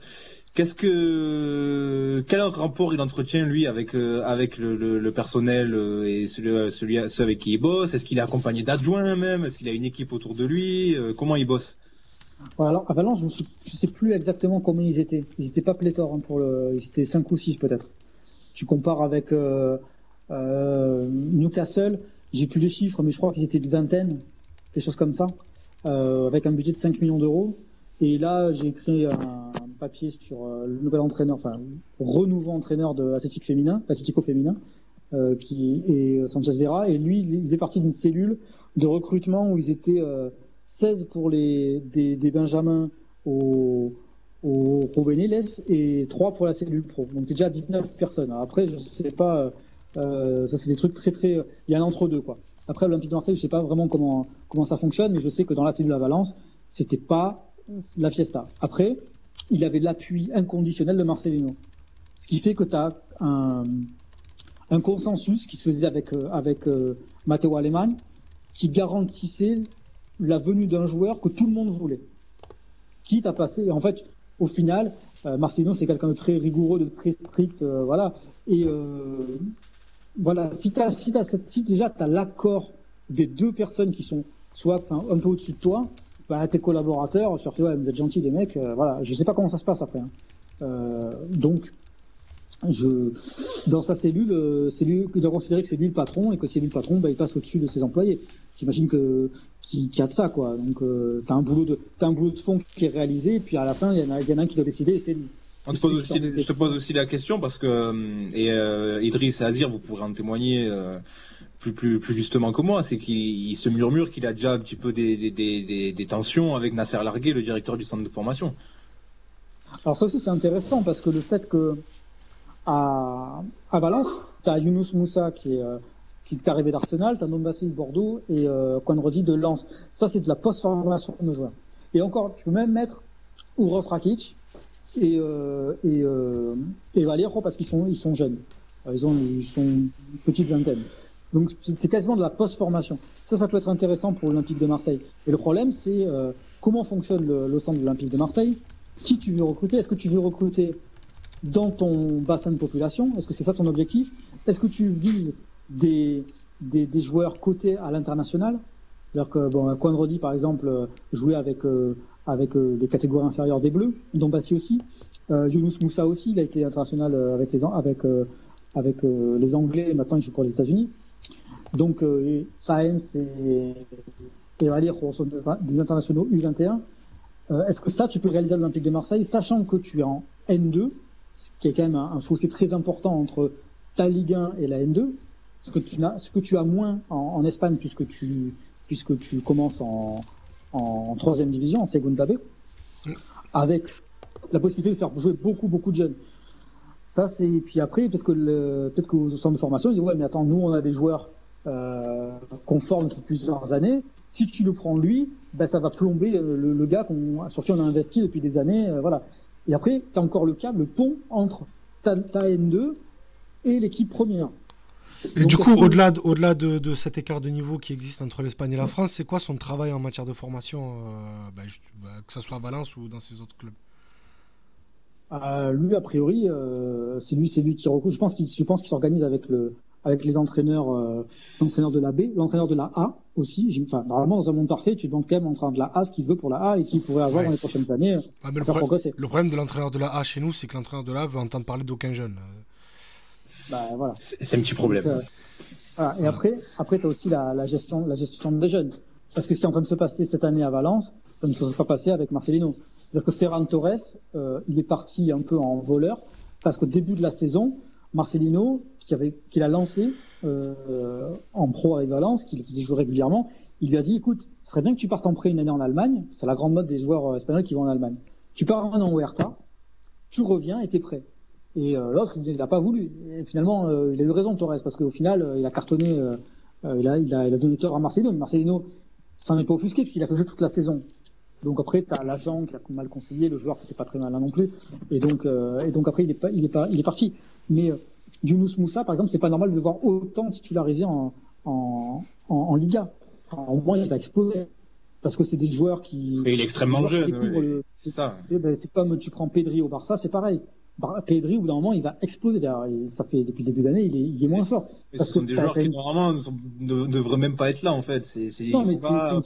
Qu'est-ce que quel rapport il entretient lui avec euh, avec le, le, personnel euh, et celui, celui ceux avec qui il bosse? Est-ce qu'il est accompagné d'adjoints même? Est-ce qu'il a une équipe autour de lui? Euh, Comment il bosse? Alors à Valence, je ne sais plus exactement comment ils étaient. Ils n'étaient pas pléthores hein, pour le, ils étaient 5 ou 6 peut-être. Tu compares avec euh, Newcastle, j'ai plus les chiffres, mais je crois qu'ils étaient de vingtaine, quelque chose comme ça, euh, avec un budget de 5 millions d'euros. Et là, j'ai écrit un, papier sur euh, le nouvel entraîneur, enfin, renouveau entraîneur de l'Athletic féminin, l'Atletico féminin, euh, qui est Sanchez Vera. Et lui, il faisait partie d'une cellule de recrutement où ils étaient 16 pour les des, des Benjamins au, au et 3 pour la cellule pro. Donc déjà 19 personnes. après, je sais pas euh, ça, c'est des trucs très très. Il y a un entre-deux, quoi. Après, l'Olympique de Marseille, je sais pas vraiment comment comment ça fonctionne, mais je sais que dans la cellule à Valence, c'était pas la fiesta. Après, il avait l'appui inconditionnel de Marcelino. Ce qui fait que tu as un, un consensus qui se faisait avec, euh, avec euh, Matteo Alemann qui garantissait la venue d'un joueur que tout le monde voulait. Quitte à passer, en fait, au final, euh, Marcelino c'est quelqu'un de très rigoureux, de très strict, voilà. Et voilà, si, as, si, cette, si déjà tu as l'accord des deux personnes qui sont soit un peu au-dessus de toi, bah, tes collaborateurs, tu leur fais, ouais, vous êtes gentils les mecs, euh, voilà, je sais pas comment ça se passe après. Hein. Euh, donc, je, dans sa cellule, euh, c'est lui, il doit considérer que c'est lui le patron et que c'est lui le patron, bah, il passe au-dessus de ses employés. J'imagine que qu'il y a de ça, quoi. Donc, euh, t'as un boulot de, t'as un boulot de fond qui est réalisé, et puis à la fin, il y en a, y en a un qui doit décider, et c'est lui je te pose aussi la question parce que euh, et euh, Idriss et Azir, vous pourrez en témoigner euh, plus, justement que moi, c'est qu'il se murmure qu'il a déjà un petit peu des, tensions avec Nasser Largué, le directeur du centre de formation. Alors ça aussi c'est intéressant parce que le fait que à, Valence, tu as Younous Moussa qui est est arrivé d'Arsenal, tu as Nombassi de Bordeaux et euh, de Lens. Ça c'est de la post-formation de nos joueurs. Et encore, tu peux même mettre Uros Rakic, et, euh, euh, parce qu'ils sont, ils sont jeunes. Ils, ont, ils sont une petite vingtaine. Donc c'est quasiment de la post-formation. Ça, ça peut être intéressant pour l'Olympique de Marseille. Et le problème, c'est euh, comment fonctionne le, centre de l'Olympique de Marseille? Qui tu veux recruter? Est-ce que tu veux recruter dans ton bassin de population? Est-ce que c'est ça ton objectif? Est-ce que tu vises des, des, joueurs cotés à l'international? C'est-à-dire que, bon, Rodi, par exemple, jouait avec, euh, avec euh, les catégories inférieures des Bleus, Bassi aussi. Euh, Younous Moussa aussi, il a été international euh, avec les, euh, Anglais maintenant il joue pour les États-Unis. Donc Saenz et, et Valir sont des internationaux U21. Est-ce que ça, tu peux réaliser à l'Olympique de Marseille, sachant que tu es en N2, ce qui est quand même un, fossé très important entre ta Ligue 1 et la N2, ce que tu as, que moins en, Espagne puisque tu, commences en, en troisième division, en Segunda B, avec la possibilité de faire jouer beaucoup, beaucoup de jeunes. Ça, c'est. Puis après, peut-être que le... peut-être qu'au centre de formation, ils disent ouais, mais attends, nous, on a des joueurs euh, qu'on forme depuis plusieurs années. Si tu le prends lui, ben ça va plomber le, le gars sur qui on a investi depuis des années, euh, voilà. Et après, tu as encore le câble, le pont entre ta, ta N2 et l'équipe première. Et du coup, au-delà de, au de, de, cet écart de niveau qui existe entre l'Espagne et la France, c'est quoi son travail en matière de formation, euh, bah, bah, que ce soit à Valence ou dans ses autres clubs? Euh, Lui, a priori, euh, c'est lui, c'est lui qui recrute. Je pense qu'il, je pense qu'il s'organise avec le, avec les entraîneurs, euh, l'entraîneur de la B, l'entraîneur de la A aussi. Enfin, normalement, dans un monde parfait, tu demandes quand même l'entraîneur de la A ce qu'il veut pour la A et qu'il pourrait avoir Ouais. dans les prochaines années euh, Ah, le, faire pro- progresser. le problème de l'entraîneur de la A chez nous, c'est que l'entraîneur de la A veut entendre parler d'aucun jeune. Bah, voilà. C'est un petit problème. Donc, euh, voilà. Et après, après, t'as aussi la, la gestion, la gestion des jeunes. Parce que ce qui est en train de se passer cette année à Valence, ça ne se serait pas passé avec Marcelino. C'est-à-dire que Ferran Torres, euh, il est parti un peu en voleur, parce qu'au début de la saison, Marcelino, qui avait, l'a lancé euh, en pro avec Valence, qui le faisait jouer régulièrement, il lui a dit, écoute, ce serait bien que tu partes en prêt une année en Allemagne. C'est la grande mode des joueurs euh, espagnols qui vont en Allemagne. Tu pars un an au tu reviens et t'es prêt. Et euh, l'autre, il n'a pas voulu. Et finalement, il a eu raison, Torres, parce qu'au final, il a cartonné, il, a, il, a, donné tort à Marcelino. Marcelino s'en est pas offusqué, puisqu'il a fait toute la saison. Donc après, tu as l'agent qui a mal conseillé, le joueur qui était pas très malin non plus. Et donc, euh, et donc après, il est, pas, il est, pas, il est parti. Mais euh, Younous Moussa, par exemple, c'est pas normal de le voir autant titularisé en, en, en, en Liga. Enfin, au moins, il va exploser. Parce que c'est des joueurs qui. Et il est extrêmement jeune. ouais. le- C'est ça. sais, ben, c'est comme tu prends Pedri au Barça, c'est pareil. Bar- Pedri, au bout d'un moment, il va exploser. D'ailleurs, ça fait depuis le début d'année, il est, il est moins fort. Mais Parce ce sont que des joueurs qui normalement ne, sont- ne devraient même pas être là en fait. C'est une-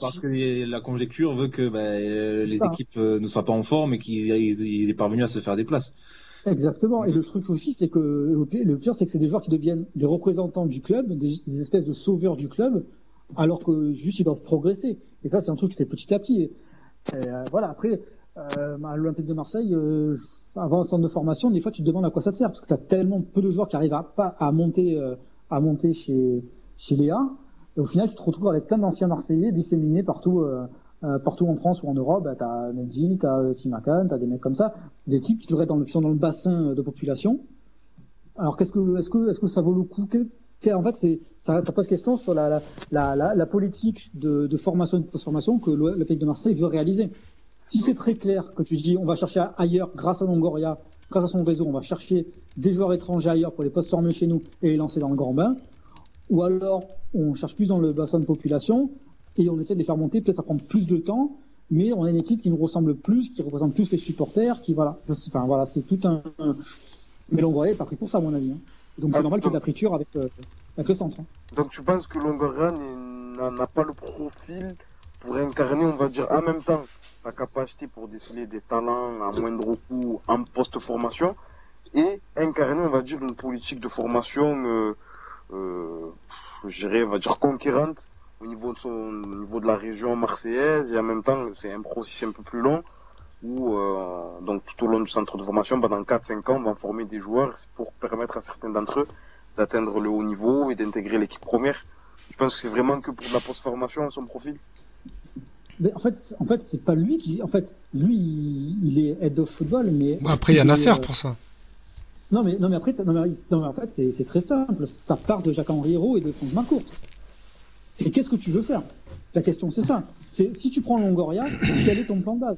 parce que la conjecture veut que bah, euh, les ça. équipes euh, ne soient pas en forme et qu'ils ils, ils aient parvenu à se faire des places. Exactement. Et le truc aussi, c'est que le pire, c'est que c'est des joueurs qui deviennent des représentants du club, des, des espèces de sauveurs du club, alors que juste ils doivent progresser. Et ça, c'est un truc qui fait petit à petit. Et, euh, voilà. Après, euh, à l'Olympique de Marseille, euh, avant un centre de formation, des fois, tu te demandes à quoi ça te sert, parce que tu as tellement peu de joueurs qui arrivent à à monter, euh, à monter chez chez Léa. Et au final, tu te retrouves avec plein d'anciens Marseillais disséminés partout. Partout en France ou en Europe, bah, t'as Mendy, t'as euh, Simakan, t'as des mecs comme ça, des types qui sont dans le bassin de population. Alors qu'est-ce que, est-ce que, est-ce que ça vaut le coup? En fait, ça, pose question sur la, politique de, de formation et de post-formation que pays de Marseille veut réaliser. Si c'est très clair que tu dis, on va chercher ailleurs, grâce à Longoria, grâce à son réseau, on va chercher des joueurs étrangers ailleurs pour les post-former chez nous et les lancer dans le grand bain, ou alors on cherche plus dans le bassin de population et on essaie de les faire monter. Peut-être ça prend plus de temps, mais on a une équipe qui nous ressemble plus, qui représente plus les supporters, qui voilà. Enfin voilà, c'est tout un. Mais Longoria est pas pris pour ça, à mon avis. hein. Donc c'est normal qu'il y ait de la friture avec, euh, avec le centre. hein. Donc tu penses que Longoria n'est- n'a pas le profil pour incarner, on va dire, en même temps, sa capacité pour déceler des talents à moindre coût en post-formation et incarner, on va dire, une politique de formation, euh, euh, je dirais, on va dire, conquérante au niveau de, son, au niveau de la région marseillaise et en même temps, c'est un processus un peu plus long où, euh, donc tout au long du centre de formation, pendant 4-5 ans, on va former des joueurs pour permettre à certains d'entre eux d'atteindre le haut niveau et d'intégrer l'équipe première. Je pense que c'est vraiment que pour de la post-formation son profil. Mais en fait, c'est- en fait, c'est pas lui qui. En fait, lui, il, est head of football, mais. Bon, après, il y a Nasser euh, pour ça. Non mais non mais après non mais, non, mais en fait c'est très simple. Ça part de Jacques Henri Hérault et de Franck Marcourt. C'est qu'est-ce que tu veux faire? La question c'est ça. C'est si tu prends Longoria, quel est ton plan de base?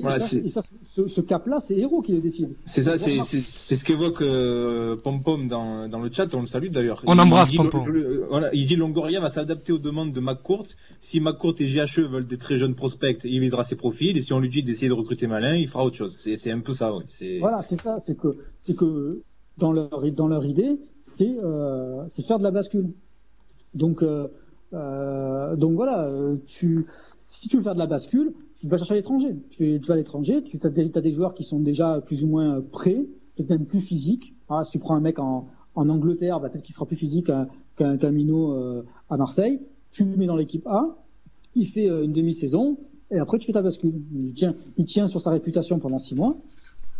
Voilà, et ça, c'est- et ça, ce, ce cap-là, c'est Hérault qui le décide. C'est ça, c'est Bon, c'est c'est ce qu'évoque euh, Pom Pom dans dans le chat. On le salue d'ailleurs. On Il- embrasse il dit, Pom Pom. le- le- voilà, il dit Longoria va s'adapter aux demandes de McCourt. Si McCourt et JHE veulent des très jeunes prospects, il visera ses profils. Et si on lui dit d'essayer de recruter malin, il fera autre chose. C'est c'est un peu ça, oui. C'est Voilà, c'est ça. C'est que c'est que dans leur dans leur idée, c'est euh, c'est faire de la bascule. Donc euh, euh, donc voilà, tu si tu veux faire de la bascule, tu vas chercher à l'étranger. Tu, tu vas à l'étranger, tu as des, t'as des joueurs qui sont déjà plus ou moins prêts, peut-être même plus physiques. Ah, si tu prends un mec en, en Angleterre, bah, peut-être qu'il sera plus physique qu'un Camino euh, à Marseille. Tu le mets dans l'équipe A, il fait euh, une demi-saison et après tu fais ta bascule. Il tient, il tient sur sa réputation pendant six mois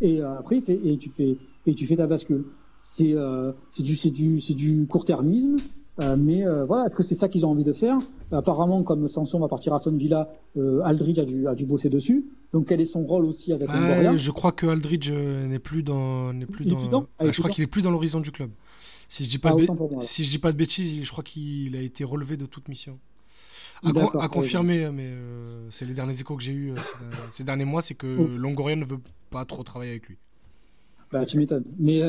et euh, après il fait, et tu fais et tu fais ta bascule. C'est euh, du du du court-termisme. Euh, mais euh, voilà, est-ce que c'est ça qu'ils ont envie de faire? Apparemment, comme Sanson va partir à Aston Villa, euh, Aldridge a dû, a dû bosser dessus. Donc, quel est son rôle aussi avec Longoria? Ah, je crois que Aldridge n'est plus dans, n'est plus dans. plus dans Ah, je crois qu'il est plus dans l'horizon du club. Si je dis pas, Ah, de, moi, si je dis pas de bêtises, je crois qu'il a été relevé de toute mission. À, confirmer, mais euh, c'est les derniers échos que j'ai eu ces, derniers mois, c'est que Oh. Longoria ne veut pas trop travailler avec lui. Bah, tu m'étonnes. Mais,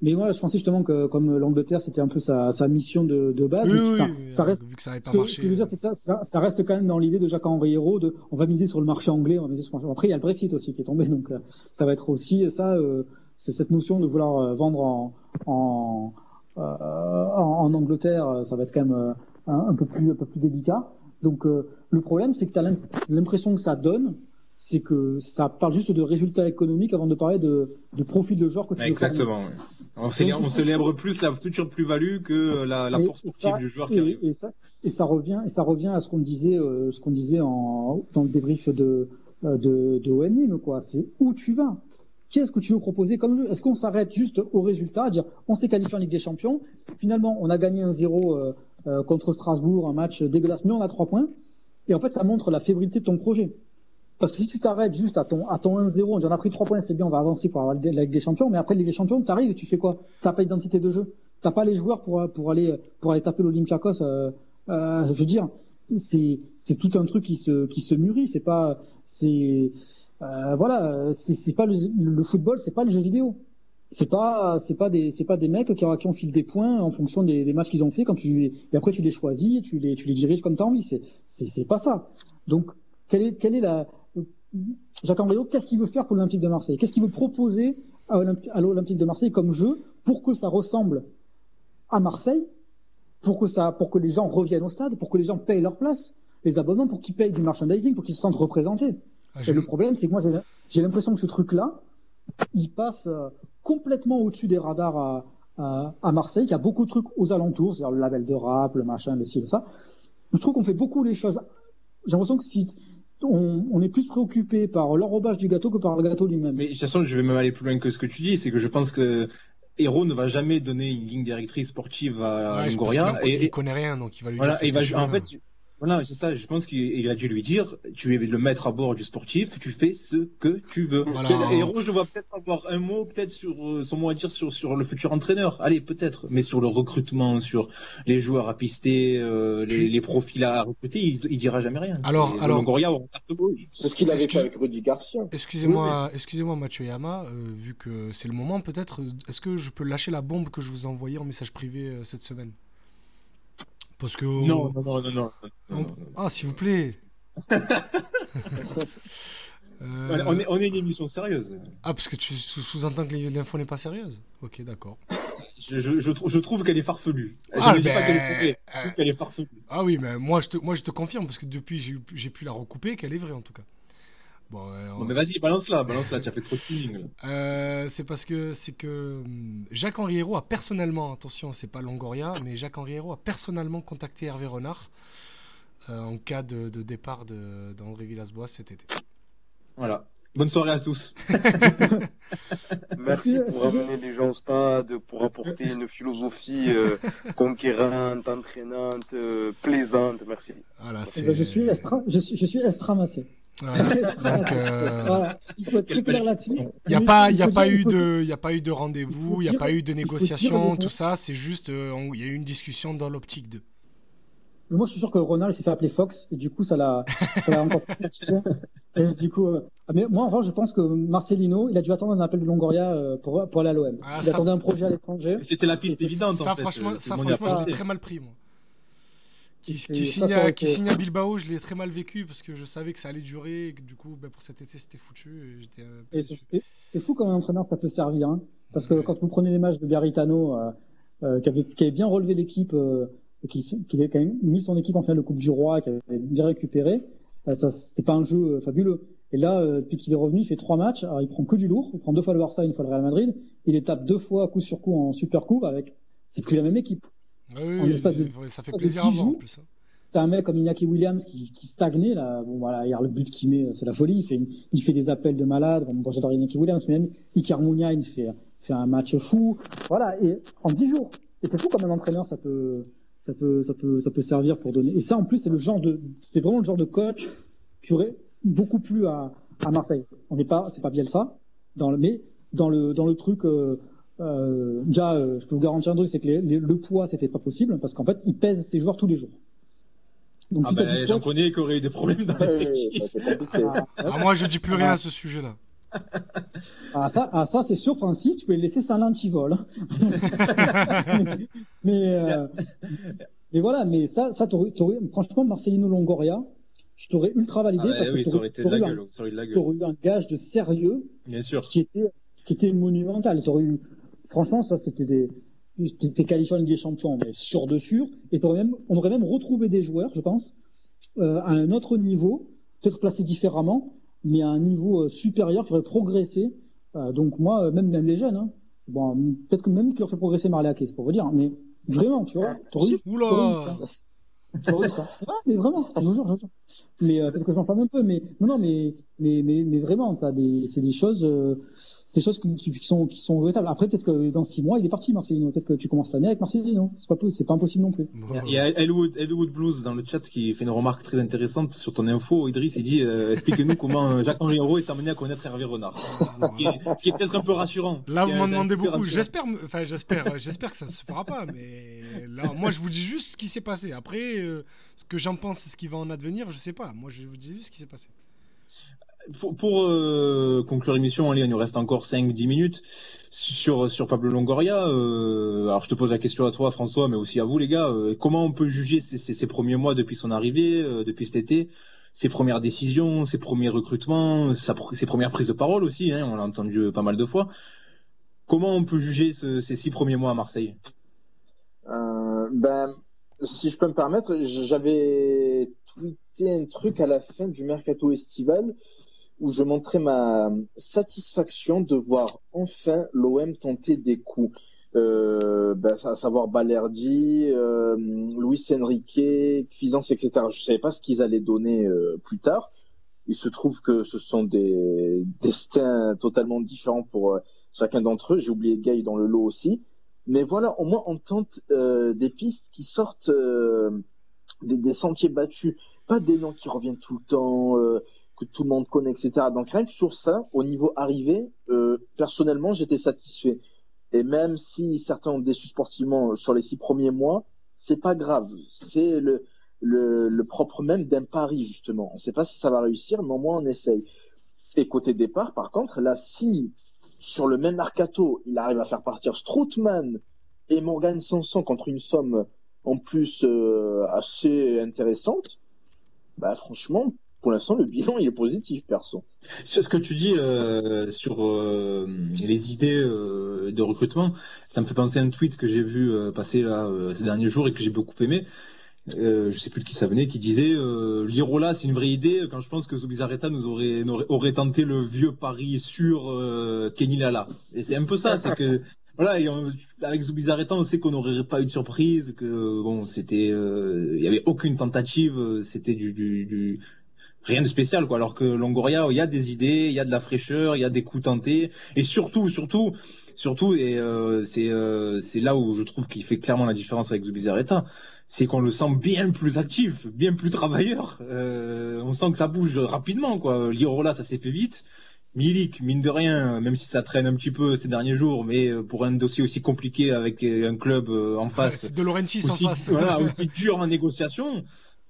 mais moi, je pensais justement que comme l'Angleterre, c'était un peu sa, sa mission de, de base. Oui, mais, oui, oui, ça euh, reste. vu que ça n'avait Ce pas que, marché. ce que je veux dire, c'est que ça, ça, ça reste quand même dans l'idée de Jacques-Henri Hérault de, on va miser sur le marché anglais, on va miser sur le marché. Après, il y a le Brexit aussi qui est tombé, donc euh, ça va être aussi ça, euh, c'est cette notion de vouloir euh, vendre en, en, en, Angleterre, ça va être quand même un, peu plus un peu plus délicat. Donc le problème, c'est que tu as l'impression que ça donne, c'est que ça parle juste de résultats économiques avant de parler de, de profil de joueur que tu veux Exactement. On, célèbre, on célèbre plus la future plus-value que la, la force du joueur qui arrive. Et ça, et ça revient, et ça revient à ce qu'on disait, euh, ce qu'on disait en, dans le débrief de euh, de, quoi. C'est où tu vas. Qu'est-ce que tu veux proposer comme Est-ce qu'on s'arrête juste au résultat, à dire on s'est qualifié en Ligue des Champions, finalement on a gagné un 0 euh, euh, contre Strasbourg, un match dégueulasse, mais on a trois points, et en fait ça montre la fébrilité de ton projet. Parce que si tu t'arrêtes juste à ton, à ton 1-0, on a pris 3 points, c'est bien, on va avancer pour avoir la Ligue des Champions, mais après la Ligue des Champions, tu arrives et tu fais quoi? T'as pas d'identité de jeu. T'as pas les joueurs pour, pour aller, pour aller taper l'Olympiakos. Euh, euh, je veux dire, c'est, c'est tout un truc qui se, qui se mûrit. C'est pas, c'est, euh, voilà, c'est, pas le, le football, c'est pas le jeu vidéo. C'est pas, c'est pas des, c'est pas des mecs qui, qui enfilent des points en fonction des, des matchs qu'ils ont fait quand tu, et après tu les choisis, tu les, tu les diriges comme t'as envie. C'est, c'est, c'est pas ça. Donc, quelle est, quelle est la, Jacques Henriot, qu'est-ce qu'il veut faire pour l'Olympique de Marseille? Qu'est-ce qu'il veut proposer à l'Olympique de Marseille comme jeu pour que ça ressemble à Marseille, pour que ça, pour que les gens reviennent au stade, pour que les gens payent leur place, les abonnements, pour qu'ils payent du merchandising, pour qu'ils se sentent représentés? Ah, Et le problème, c'est que moi, j'ai l'impression que ce truc-là, il passe euh, complètement au-dessus des radars à, à, à Marseille, qu'il y a beaucoup de trucs aux alentours, c'est-à-dire le label de rap, le machin, le ci, le ça. Je trouve qu'on fait beaucoup les choses. J'ai l'impression que si on, est plus préoccupé par l'enrobage du gâteau que par le gâteau lui-même. Mais de toute façon, je vais même aller plus loin que ce que tu dis, c'est que je pense que Hero ne va jamais donner une ligne directrice sportive à ouais, Longoria. Et il connaît rien, donc il va lui dire. Et va, en fait, voilà, c'est ça. Je pense qu'il a dû lui dire, tu es le maître à bord du sportif, tu fais ce que tu veux. Voilà. Et je vois peut-être avoir un mot, peut-être sur euh, son mot à dire sur sur le futur entraîneur. Allez, peut-être, mais sur le recrutement, sur les joueurs à pister, euh, les, les, profils à recruter, il, il dira jamais rien. Alors, alors, Longoria, c'est ce qu'il avait fait avec Rudy Garcia. Excusez-moi, excusez-moi, Mathieu Yama, euh, vu que c'est le moment, peut-être, est-ce que je peux lâcher la bombe que je vous ai envoyée en message privé cette semaine? Parce que. Non, non, non, non. non, Ah, s'il vous plaît. euh... on, est, on est une émission sérieuse. Ah, parce que tu sous-entends que l'info n'est pas sérieuse Ok, d'accord. je, je, je, je, trouve qu'elle est farfelue. Ah, je ne dis pas qu'elle est coupée. Je trouve qu'elle est farfelue. Ah oui, mais moi je te, moi, je te confirme, parce que depuis j'ai pu la recouper, qu'elle est vraie en tout cas. Bon, on... mais vas-y, balance-la, balance-la, tu as fait trop de feeling. Euh, c'est parce que c'est que hum, Jacques Henri Hérault a personnellement, attention, c'est pas Longoria, mais Jacques Henri Hérault a personnellement contacté Hervé Renard euh, en cas de, de départ d'André Villas-Boas cet été. Voilà. Bonne soirée à tous. Merci pour amener les gens au stade, pour apporter une philosophie euh, conquérante, entraînante, euh, plaisante. Merci. Voilà, eh ben, je suis extra, je suis, je suis estramassé. Donc, euh... Il faut être très clair là-dessus. Il n'y a pas, il a pas eu de, il y a pas eu de rendez-vous, il n'y a pas eu de négociation, tout ça. C'est juste, euh, il y a eu une discussion dans l'optique de. Mais moi, je suis sûr que Ronald s'est fait appeler Fox et du coup, ça l'a, ça l'a encore. et du coup, euh... mais moi, en revanche, je pense que Marcelino, il a dû attendre un appel de Longoria euh, pour pour aller à l'OM. Ah, il ça... attendait un projet à l'étranger. C'était la piste évidente. Ça, en fait. franchement, ça, franchement, j'ai très mal pris, moi qui, qui, signe, à, qui signe, à, Bilbao, je l'ai très mal vécu parce que je savais que ça allait durer et que du coup, ben, pour cet été, c'était foutu. Et, c'est fou comme un entraîneur, ça peut servir. Hein, parce que ouais. quand vous prenez les matchs de Garitano, euh, euh, qui, avait, qui, avait, bien relevé l'équipe, euh, qui, qui avait quand même mis son équipe en finale de Coupe du Roi, qui avait bien récupéré, euh, ça c'était pas un jeu euh, fabuleux. Et là, euh, depuis qu'il est revenu, il fait trois matchs. Alors, il prend que du lourd. Il prend deux fois le Barça, une fois le Real Madrid. Il les tape deux fois coup sur coup en Super Coupe avec. C'est plus la même équipe. Oui, oui, de, ça fait plaisir à voir en plus. Hein. T'as un mec comme Iñaki Williams qui, qui stagnait là. Bon voilà, hier le but qu'il met, c'est la folie. Il fait, il fait des appels de malade. Bon, bon j'adore Iñaki Williams, mais même Iker Mounia, il fait, fait un match fou. Voilà, et en dix jours. Et c'est fou comme un entraîneur, ça peut, ça peut, ça peut, ça peut servir pour donner. Et ça, en plus, c'est le genre de, c'était vraiment le genre de coach qui aurait beaucoup plu à, à Marseille. On n'est pas, c'est pas Bielsa, dans le, mais dans le, dans le truc. Euh, euh, déjà, euh, je peux vous garantir un truc, c'est que les, les, le poids, c'était pas possible parce qu'en fait, il pèse ses joueurs tous les jours. Donc, ah si bah, j'en connais qui auraient eu des problèmes dans l'effectif. Ah, ah, moi, je dis plus rien à ce sujet-là. Ah ça, ah, ça c'est sûr, Francis, tu peux le laisser sans l'antivol. mais, euh, mais voilà, mais ça, ça t'aurais, t'aurais, franchement, Marcelino Longoria, je t'aurais ultra validé ah bah, parce oui, que t'aurais, eu, un, t'aurais eu un gage de sérieux Bien sûr. qui était, qui était monumental. T'aurais eu, franchement, ça c'était des, t'es qualifié en Ligue des Champions, mais sûr de sûr, et même, on aurait même retrouvé des joueurs, je pense, euh, à un autre niveau, peut-être placés différemment, mais à un niveau euh, supérieur qui aurait progressé. Euh, donc moi, même, même les jeunes, hein, bon, peut-être que même qui aurait fait progresser Marleac, c'est pour vous dire, mais vraiment, tu vois, Oula ça. mais vraiment, je vous jure, je vous jure. Mais peut-être que je m'en parle un peu, mais non, non, mais mais mais, mais vraiment, des, c'est des choses c'est des choses qui, qui, sont qui sont véritables. Après, peut-être que dans six mois, il est parti, Marcelino. Peut-être que tu commences l'année avec Marcelino. C'est pas c'est pas impossible non plus. Il y a Elwood, Elwood Blues dans le chat qui fait une remarque très intéressante sur ton info. Idriss, il dit euh, explique-nous comment euh, Jacques Henri Hérault est amené à connaître Hervé Renard. ce qui est, est peut-être un peu rassurant. Là, vous m'en demandez beaucoup. J'espère, enfin, j'espère, j'espère que ça ne se fera pas. Mais là, moi, je vous dis juste ce qui s'est passé. Après, euh, ce que j'en pense, c'est ce qui va en advenir, je sais pas. Moi, je vous dis juste ce qui s'est passé pour, euh, conclure l'émission, il nous reste encore 5-10 minutes sur sur Pablo Longoria. Euh, alors je te pose la question à toi, François, mais aussi à vous, les gars. Euh, comment on peut juger ces, premiers mois depuis son arrivée, depuis cet été, ses premières décisions, ses premiers recrutements, ses premières prises de parole aussi. Hein, on l'a entendu pas mal de fois. Comment on peut juger ces six premiers mois à Marseille? Ben, si je peux me permettre, j'avais tweeté un truc à la fin du mercato estival où je montrais ma satisfaction de voir enfin l'OM tenter des coups. Euh, ben, à savoir Balerdi, euh, Luis Enrique, Cuisance, etc. Je savais pas ce qu'ils allaient donner euh, plus tard. Il se trouve que ce sont des destins totalement différents pour euh, chacun d'entre eux. J'ai oublié Gay dans le lot aussi. Mais voilà, au moins on tente euh, des pistes qui sortent des, des, sentiers battus, pas des noms qui reviennent tout le temps que tout le monde connaît, etc. Donc rien que sur ça, au niveau arrivé, euh, personnellement, j'étais satisfait. Et même si certains ont déçu sportivement sur les six premiers mois, c'est pas grave. C'est le, le, le, propre même d'un pari, justement. On ne sait pas si ça va réussir, mais au moins on essaye. Et côté départ, par contre, là, si sur le même mercato, il arrive à faire partir Stroutman et Morgan Sanson contre une somme en plus euh, assez intéressante, bah franchement, pour l'instant, le bilan il est positif, perso. Sur ce que tu dis euh, sur euh, les idées euh, de recrutement, ça me fait penser à un tweet que j'ai vu passer là ces derniers jours et que j'ai beaucoup aimé. je sais plus de qui ça venait, qui disait l'Irola c'est une vraie idée quand je pense que Zubizarreta nous aurait, aurait, tenté le vieux pari sur Kenny Lala. Et c'est un peu ça, c'est que voilà, avec Zubizarreta, on sait qu'on n'aurait pas eu de surprise, que bon, c'était, il y avait aucune tentative, c'était du, du, rien de spécial quoi. Alors que Longoria, il y a des idées, il y a de la fraîcheur, il y a des coups tentés, et surtout, surtout, surtout, et euh, c'est euh, c'est là où je trouve qu'il fait clairement la différence avec Zubizarreta, c'est qu'on le sent bien plus actif, bien plus travailleur. Euh, on sent que ça bouge rapidement quoi. Lirola, ça s'est fait vite. Milik, mine de rien, même si ça traîne un petit peu ces derniers jours, mais pour un dossier aussi compliqué avec un club en face, de Laurentiis en face, voilà, aussi dur en négociation.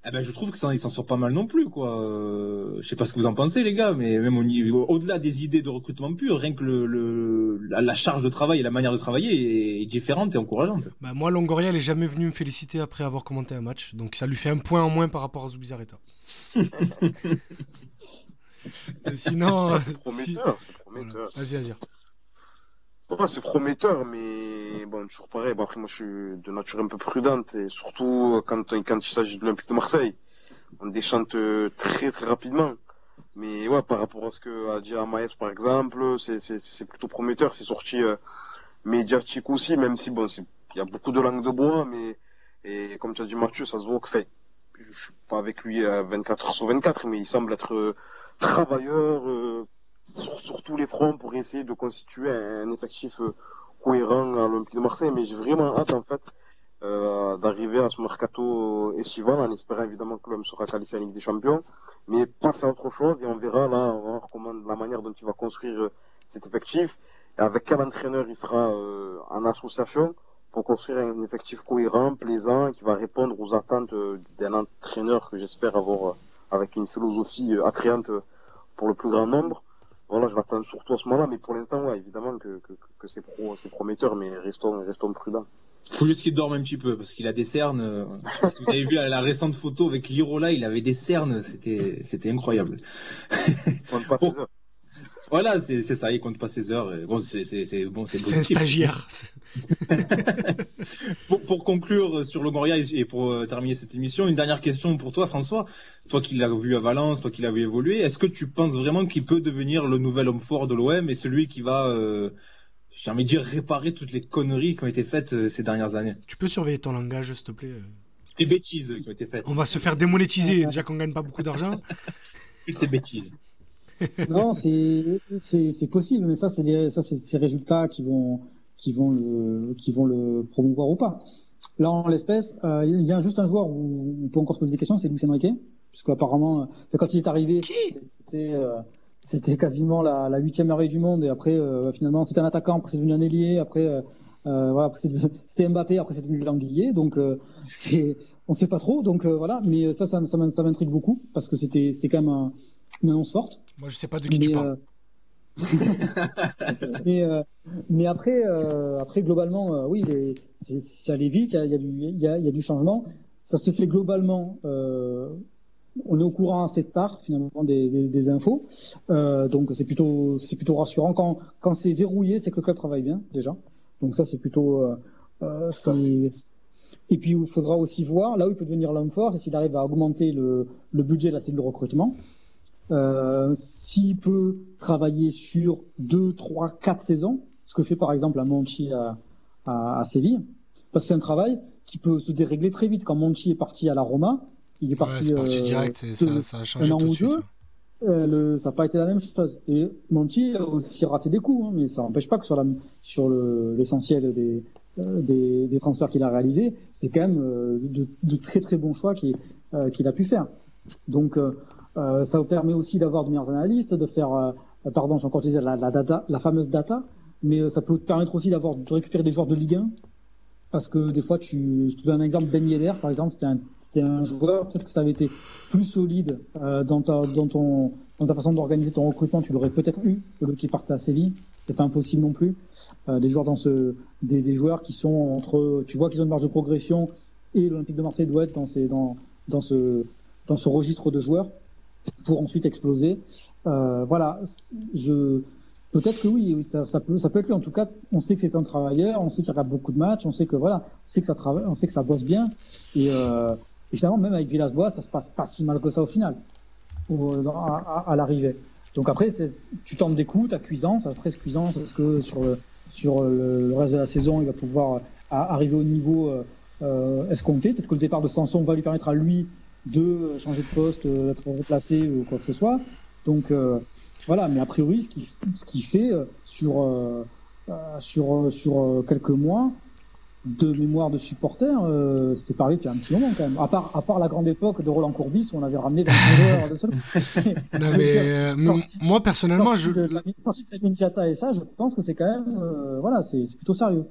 Eh ben, je trouve que ça, il s'en sort pas mal non plus, quoi. Euh, je sais pas ce que vous en pensez, les gars, mais même au au-delà des idées de recrutement pur, rien que le, la, charge de travail et la manière de travailler est, différente et encourageante. Bah, moi, Longoria, il est jamais venu me féliciter après avoir commenté un match, donc ça lui fait un point en moins par rapport à Zubizarreta. Sinon, c'est prometteur, c'est prometteur. Vas-y, vas-y c'est prometteur, mais bon, toujours pareil. Bon, après, moi, je suis de nature un peu prudente, et surtout euh, quand, quand il s'agit de l'Olympique de Marseille. On déchante euh, très, très rapidement. Mais ouais, par rapport à ce que a dit Amaes, par exemple, c'est plutôt prometteur. C'est sorti euh, médiatique aussi, même si, bon, il y a beaucoup de langue de bois, mais, et comme tu as dit, Mathieu, ça se voit que fait. Je suis pas avec lui à 24 heures sur 24, mais il semble être travailleur, sur, tous les fronts pour essayer de constituer un, effectif euh, cohérent à l'Olympique de Marseille. Mais j'ai vraiment hâte en fait euh, d'arriver à ce mercato estival en espérant évidemment que l'homme sera qualifié en Ligue des Champions. Mais passer à autre chose et on verra là, on voir comment la manière dont il va construire euh, cet effectif et avec quel entraîneur il sera en association pour construire un effectif cohérent, plaisant, qui va répondre aux attentes d'un entraîneur que j'espère avoir avec une philosophie attrayante pour le plus grand nombre voilà, je l'attends surtout à ce moment-là, mais pour l'instant, ouais, évidemment que, que, que c'est pro, c'est prometteur, mais restons, restons prudents. Faut juste qu'il dorme un petit peu parce qu'il a des cernes. Euh, si vous avez vu la, récente photo avec Lirola, il avait des cernes, c'était c'était incroyable. compte pas heures. Voilà, c'est ça, il compte pas ses heures. Bon, c'est bon, c'est un stagiaire. pour, pour, conclure sur Longoria et pour euh, terminer cette émission, une dernière question pour toi, François. Toi qui l'as vu à Valence, toi qui l'as vu évoluer, est-ce que tu penses vraiment qu'il peut devenir le nouvel homme fort de l'OM et celui qui va, euh, j'ai envie de dire, réparer toutes les conneries qui ont été faites euh, ces dernières années? Tu peux surveiller ton langage, s'il te plaît Les bêtises qui ont été faites. On va se faire démonétiser, déjà qu'on gagne pas beaucoup d'argent. Toutes ces bêtises. non, c'est possible, mais ça, c'est ça, c'est ces résultats qui vont qui vont le qui vont le promouvoir ou pas. Là, en l'espèce, euh, il y a juste un joueur où on peut encore se poser des questions, c'est Lucien Riquet, puisque apparemment, quand il est arrivé, c'était euh, c'était quasiment la, huitième merveille du monde, et après, euh, finalement, c'était un attaquant, après c'est devenu un ailier, après, euh, euh voilà, c'était Mbappé, après c'est devenu Languillier, donc c'est, on sait pas trop, donc voilà, mais ça, ça, ça, ça m'intrigue beaucoup parce que c'était, c'était quand même un, une annonce forte. Moi, je sais pas de qui tu parles. mais, euh, mais après, euh, après globalement, euh, oui, les, ça allait vite. Il y a, du, il y a, y a, du changement. Ça se fait globalement. on est au courant assez tard finalement des, des, des infos, donc c'est plutôt, c'est plutôt rassurant. Quand, quand c'est verrouillé, c'est que le club travaille bien déjà. Donc ça, c'est plutôt. et puis il faudra aussi voir là où il peut devenir l'homme fort, c'est s'il arrive à augmenter le, le budget de la cellule de recrutement. Euh, S'il peut travailler sur deux, trois, quatre saisons, ce que fait par exemple la Monchi à, à, à Séville, parce que c'est un travail qui peut se dérégler très vite. Quand Monchi est parti à la Roma, il est parti, parti euh, direct, ça, ça, a changé un an tout ou de suite. deux. Euh, le, ça n'a pas été la même chose. Et Monchi a aussi raté des coups, hein, mais ça n'empêche pas que sur la, sur l'essentiel des, euh, des, des, transferts qu'il a réalisés, c'est quand même euh, de, de, très très bons choix qu'il qu'il a pu faire. Donc euh, ça vous permet aussi d'avoir de meilleurs analystes, de faire, euh, pardon, j'ai encore utilisé la, la, data, la fameuse data, mais euh, ça peut te permettre aussi d'avoir de récupérer des joueurs de Ligue 1. Parce que des fois, tu, je te donne un exemple, Ben Yedder, par exemple, c'était un, c'était un joueur, peut-être que ça avait été plus solide euh, dans, ta, dans, ton, dans ta façon d'organiser ton recrutement, tu l'aurais peut-être eu, le qui partait à Séville, c'est pas impossible non plus. Euh, des joueurs dans ce, des, des, joueurs qui sont entre, tu vois qu'ils ont une marge de progression et l'Olympique de Marseille doit être dans, ces, dans, dans ce, dans ce registre de joueurs pour ensuite exploser. Euh, voilà, je peut-être que oui, ça, ça, peut, ça peut être lui. En tout cas, on sait que c'est un travailleur, on sait qu'il regarde beaucoup de matchs, on sait que voilà, on sait que ça travaille, on sait que ça bosse bien. Et, euh, finalement, même avec Villas-Boas, ça se passe pas si mal que ça au final, à, à, à l'arrivée. Donc après, tu tentes des coups, ta cuisance. Après, ce cuisance, est-ce que sur le, sur le, reste de la saison, il va pouvoir arriver au niveau euh, euh escompté Peut-être que le départ de Sanson va lui permettre à lui de changer de poste, euh, d'être replacé ou quoi que ce soit. Donc euh, voilà, mais a priori, ce qui, ce qui fait euh, sur, sur, sur quelques mois, de mémoire de supporters, euh, c'était pareil depuis un petit moment quand même. À part, à part la grande époque de Roland Courbis où on avait ramené 20 joueurs de seul. non, mais moi personnellement, je. ensuite, et ça, je pense que c'est quand même, euh, voilà, c'est plutôt sérieux.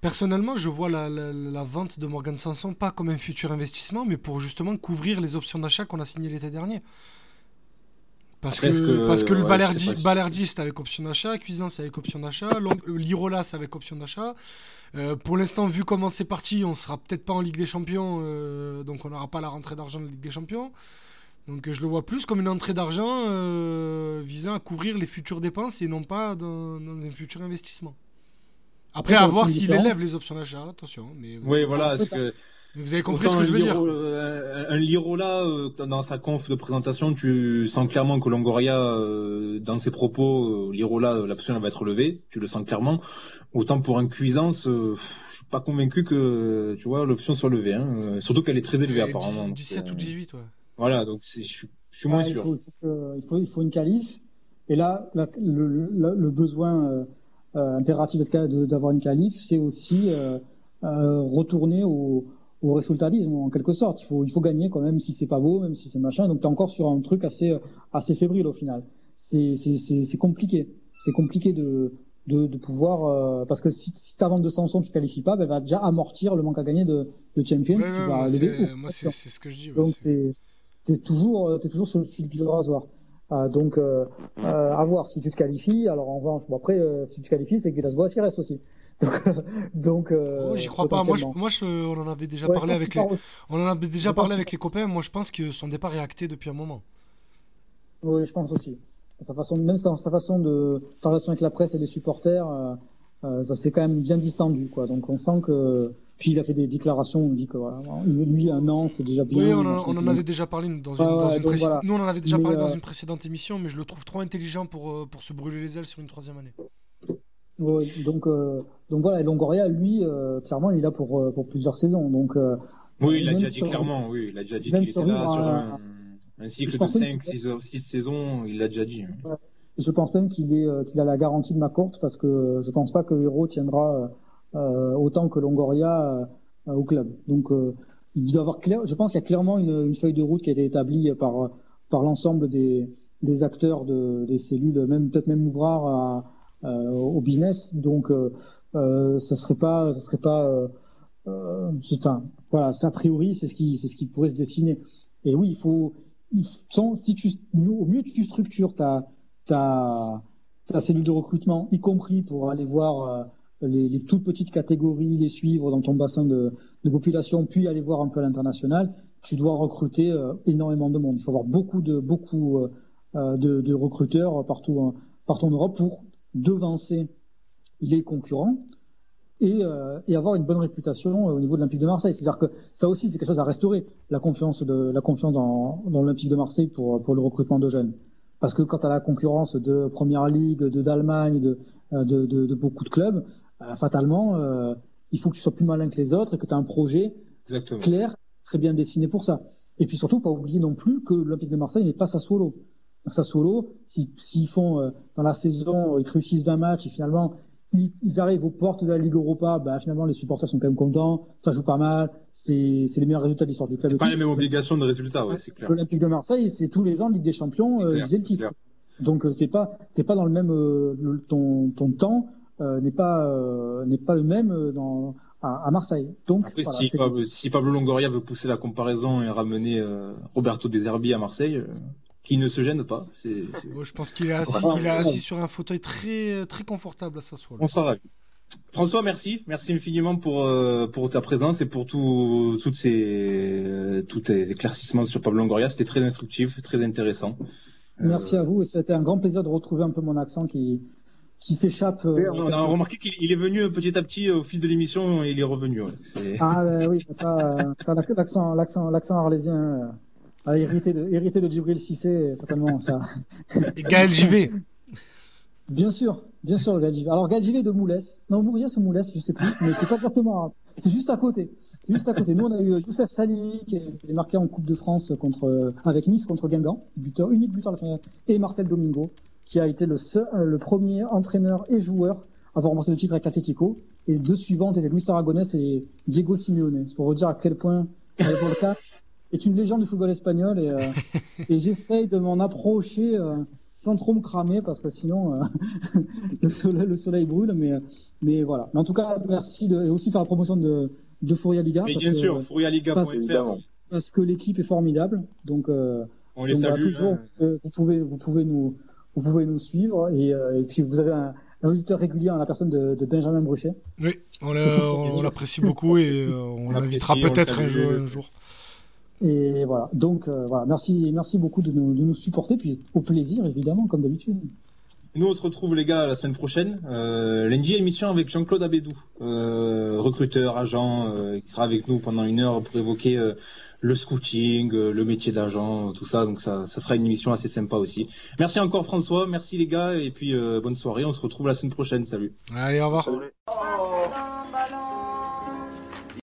Personnellement, je vois la, la, la, vente de Morgan Sanson pas comme un futur investissement, mais pour justement couvrir les options d'achat qu'on a signées l'été dernier. Parce que, que, parce que le ouais, Balerdi, avec option d'achat, Cuisance avec option d'achat, Lirolas avec option d'achat. Euh, pour l'instant, vu comment c'est parti, on sera peut-être pas en Ligue des Champions, euh, donc on n'aura pas la rentrée d'argent de Ligue des Champions. Donc je le vois plus comme une entrée d'argent euh, visant à couvrir les futures dépenses et non pas dans, dans un futur investissement. Après, à voir s'il élève les options d'achat, attention. Mais oui, voilà. Que... Vous avez compris ce que je veux dire. Euh, un Lirola, euh, dans sa conf de présentation, tu sens clairement que Longoria, euh, dans ses propos, Lirola, l'option va être levée. Tu le sens clairement. Autant pour un Cuisance, je suis pas convaincu que tu vois l'option soit levée. Hein. Surtout qu'elle est très élevée apparemment. 17 ou 18, ouais. Voilà, donc je suis, moins sûr. Il faut, il, faut, il faut, une qualif. Et là, la, le, le, le, besoin euh, impératif d'avoir une qualif, c'est aussi euh, euh, retourner au, au résultatisme en quelque sorte. Il faut, il faut gagner quand même si c'est pas beau, même si c'est machin. Donc tu es encore sur un truc assez, assez fébrile au final. C'est, compliqué. C'est compliqué de, de, de pouvoir euh, parce que si, si ta vente de Samson tu qualifies pas, ben, elle va déjà amortir le manque à gagner de, de Champions. Ouais, tu ouais, vas lever moi c'est ce que je dis. Donc t'es toujours t'es toujours sur le fil du rasoir. Euh, donc, euh, euh, à voir si tu te qualifies. Alors, en revanche, bon, après, euh, si tu te qualifies, c'est que Villas-Boas y reste aussi. donc, euh, oh, j'y crois pas. Moi, je, moi je, on en avait déjà ouais, parlé avec les, on en avait déjà parlé avec les copains. Moi, je pense que son départ est acté depuis un moment. Oui, je pense aussi. Sa façon, même dans sa façon de, sa relation avec la presse et les supporters, ça s'est quand même bien distendu, quoi. Donc on sent que puis il a fait des déclarations, on dit que voilà, lui un an c'est déjà bien. Oui, on, en, avait déjà parlé dans une, dans une Nous on en avait déjà parlé dans une précédente émission, mais je le trouve trop intelligent pour, pour se brûler les ailes sur une troisième année. Donc, donc voilà, et Longoria, lui, clairement, il est là pour, pour plusieurs saisons. Donc, oui, il l'a déjà dit clairement, oui, il a déjà dit qu'il était là sur un, un cycle de 5, 6 saisons, il l'a déjà dit. Je pense même qu'il est qu'il a la garantie de ma courte parce que je pense pas que Hero tiendra euh, autant que Longoria euh, au club. Donc il doit avoir clair, je pense qu'il y a clairement une, une, feuille de route qui a été établie par par l'ensemble des, des acteurs de, des cellules, même peut-être même Ouvrard à, au business. Donc euh, ça serait pas ça serait pas euh, enfin, voilà, a priori, c'est ce qui, c'est ce qui pourrait se dessiner. Et oui, il faut, si tu, au mieux tu structures ta, ta, ta cellule de recrutement, y compris pour aller voir euh, les, toutes petites catégories, les suivre dans ton bassin de, population, puis aller voir un peu à l'international, tu dois recruter euh, énormément de monde. Il faut avoir beaucoup de, beaucoup euh, de, recruteurs partout, partout en Europe pour devancer les concurrents et, euh, et, avoir une bonne réputation euh, au niveau de l'Olympique de Marseille. C'est-à-dire que ça aussi, c'est quelque chose à restaurer, la confiance de la confiance dans, dans l'Olympique de Marseille pour, pour le recrutement de jeunes. Parce que quand tu as la concurrence de Première Ligue, de d'Allemagne, de, euh, de, de, de, beaucoup de clubs, euh, fatalement, euh, il faut que tu sois plus malin que les autres et que tu as un projet Exactement. clair, très bien dessiné pour ça. Et puis surtout, pas oublier non plus que l'Olympique de Marseille n'est pas sa solo. Sa solo, s'ils si, font dans la saison, ils réussissent 20 matchs et finalement ils, arrivent aux portes de la Ligue Europa, bah, finalement les supporters sont quand même contents, ça joue pas mal, c'est les meilleurs résultats de l'histoire du club. Pas les mêmes obligations de résultats, ouais, c'est clair. L'Olympique de Marseille, c'est tous les ans Ligue des Champions, euh, ils le titre. Donc euh, t'es pas t'es pas dans le même euh, ton ton temps euh, n'est pas euh, n'est pas le même dans à, Marseille. Donc Après, si, Pablo, si, Pablo, Longoria veut pousser la comparaison et ramener Roberto Deserbi à Marseille qui ne se gêne pas. je pense qu'il est assis, il est assis sur un fauteuil très, très confortable à s'asseoir. On sera ravis. François, merci, merci infiniment pour euh, pour ta présence et pour tout, toutes ces euh, tous tes éclaircissements sur Pablo Longoria. C'était très instructif, très intéressant. Merci à vous et c'était un grand plaisir de retrouver un peu mon accent qui qui s'échappe. Euh, on a remarqué qu'il est venu petit à petit au fil de l'émission, il est revenu. Ouais. Ah oui, ça, ça l'accent l'accent l'accent arlésien ah, hérité de, hérité de Djibril Cissé, totalement, ça. Et Gaël JV. Bien sûr, bien sûr, Gaël JV. Alors, Gaël JV de Moulès. Non, Mourias ou Moulès, je sais plus, mais c'est pas exactement, c'est juste à côté. C'est juste à côté. Nous, on a eu Youssef Salimi, qui est marqué en Coupe de France contre, avec Nice contre Guingamp, buteur, unique buteur de la finale, et Marcel Domingo, qui a été le seul, le premier entraîneur et joueur à avoir remporté le titre avec l'Atletico. Et les deux suivants étaient Luis Aragonès et Diego Simeone. C'est pour vous dire à quel point, cas, est une légende du football espagnol et, euh, et j'essaye de m'en approcher euh, sans trop me cramer parce que sinon euh, le, soleil, le soleil brûle. Mais, mais voilà. Mais en tout cas, merci de et aussi faire la promotion de, de Fouria Liga. Mais bien que, sûr, Fouria Liga. Parce, parce, que l'équipe est formidable. Donc, on les salue. toujours, hein. vous pouvez, vous pouvez nous, vous pouvez nous suivre et, et puis vous avez un, un auditeur régulier en la personne de, de Benjamin Brochet. Oui, on l'apprécie beaucoup et on l'invitera peut-être un jour. Et voilà. Donc euh, voilà, merci, merci beaucoup de nous, de nous supporter, puis au plaisir évidemment, comme d'habitude. Nous, on se retrouve, les gars, la semaine prochaine. Euh, lundi, émission avec Jean-Claude Abédou, euh, recruteur, agent, euh, qui sera avec nous pendant une heure pour évoquer euh, le scouting, euh, le métier d'agent, tout ça. Donc, ça, ça sera une émission assez sympa aussi. Merci encore, François. Merci, les gars. Et puis, bonne soirée. On se retrouve la semaine prochaine. Salut. Allez, au revoir.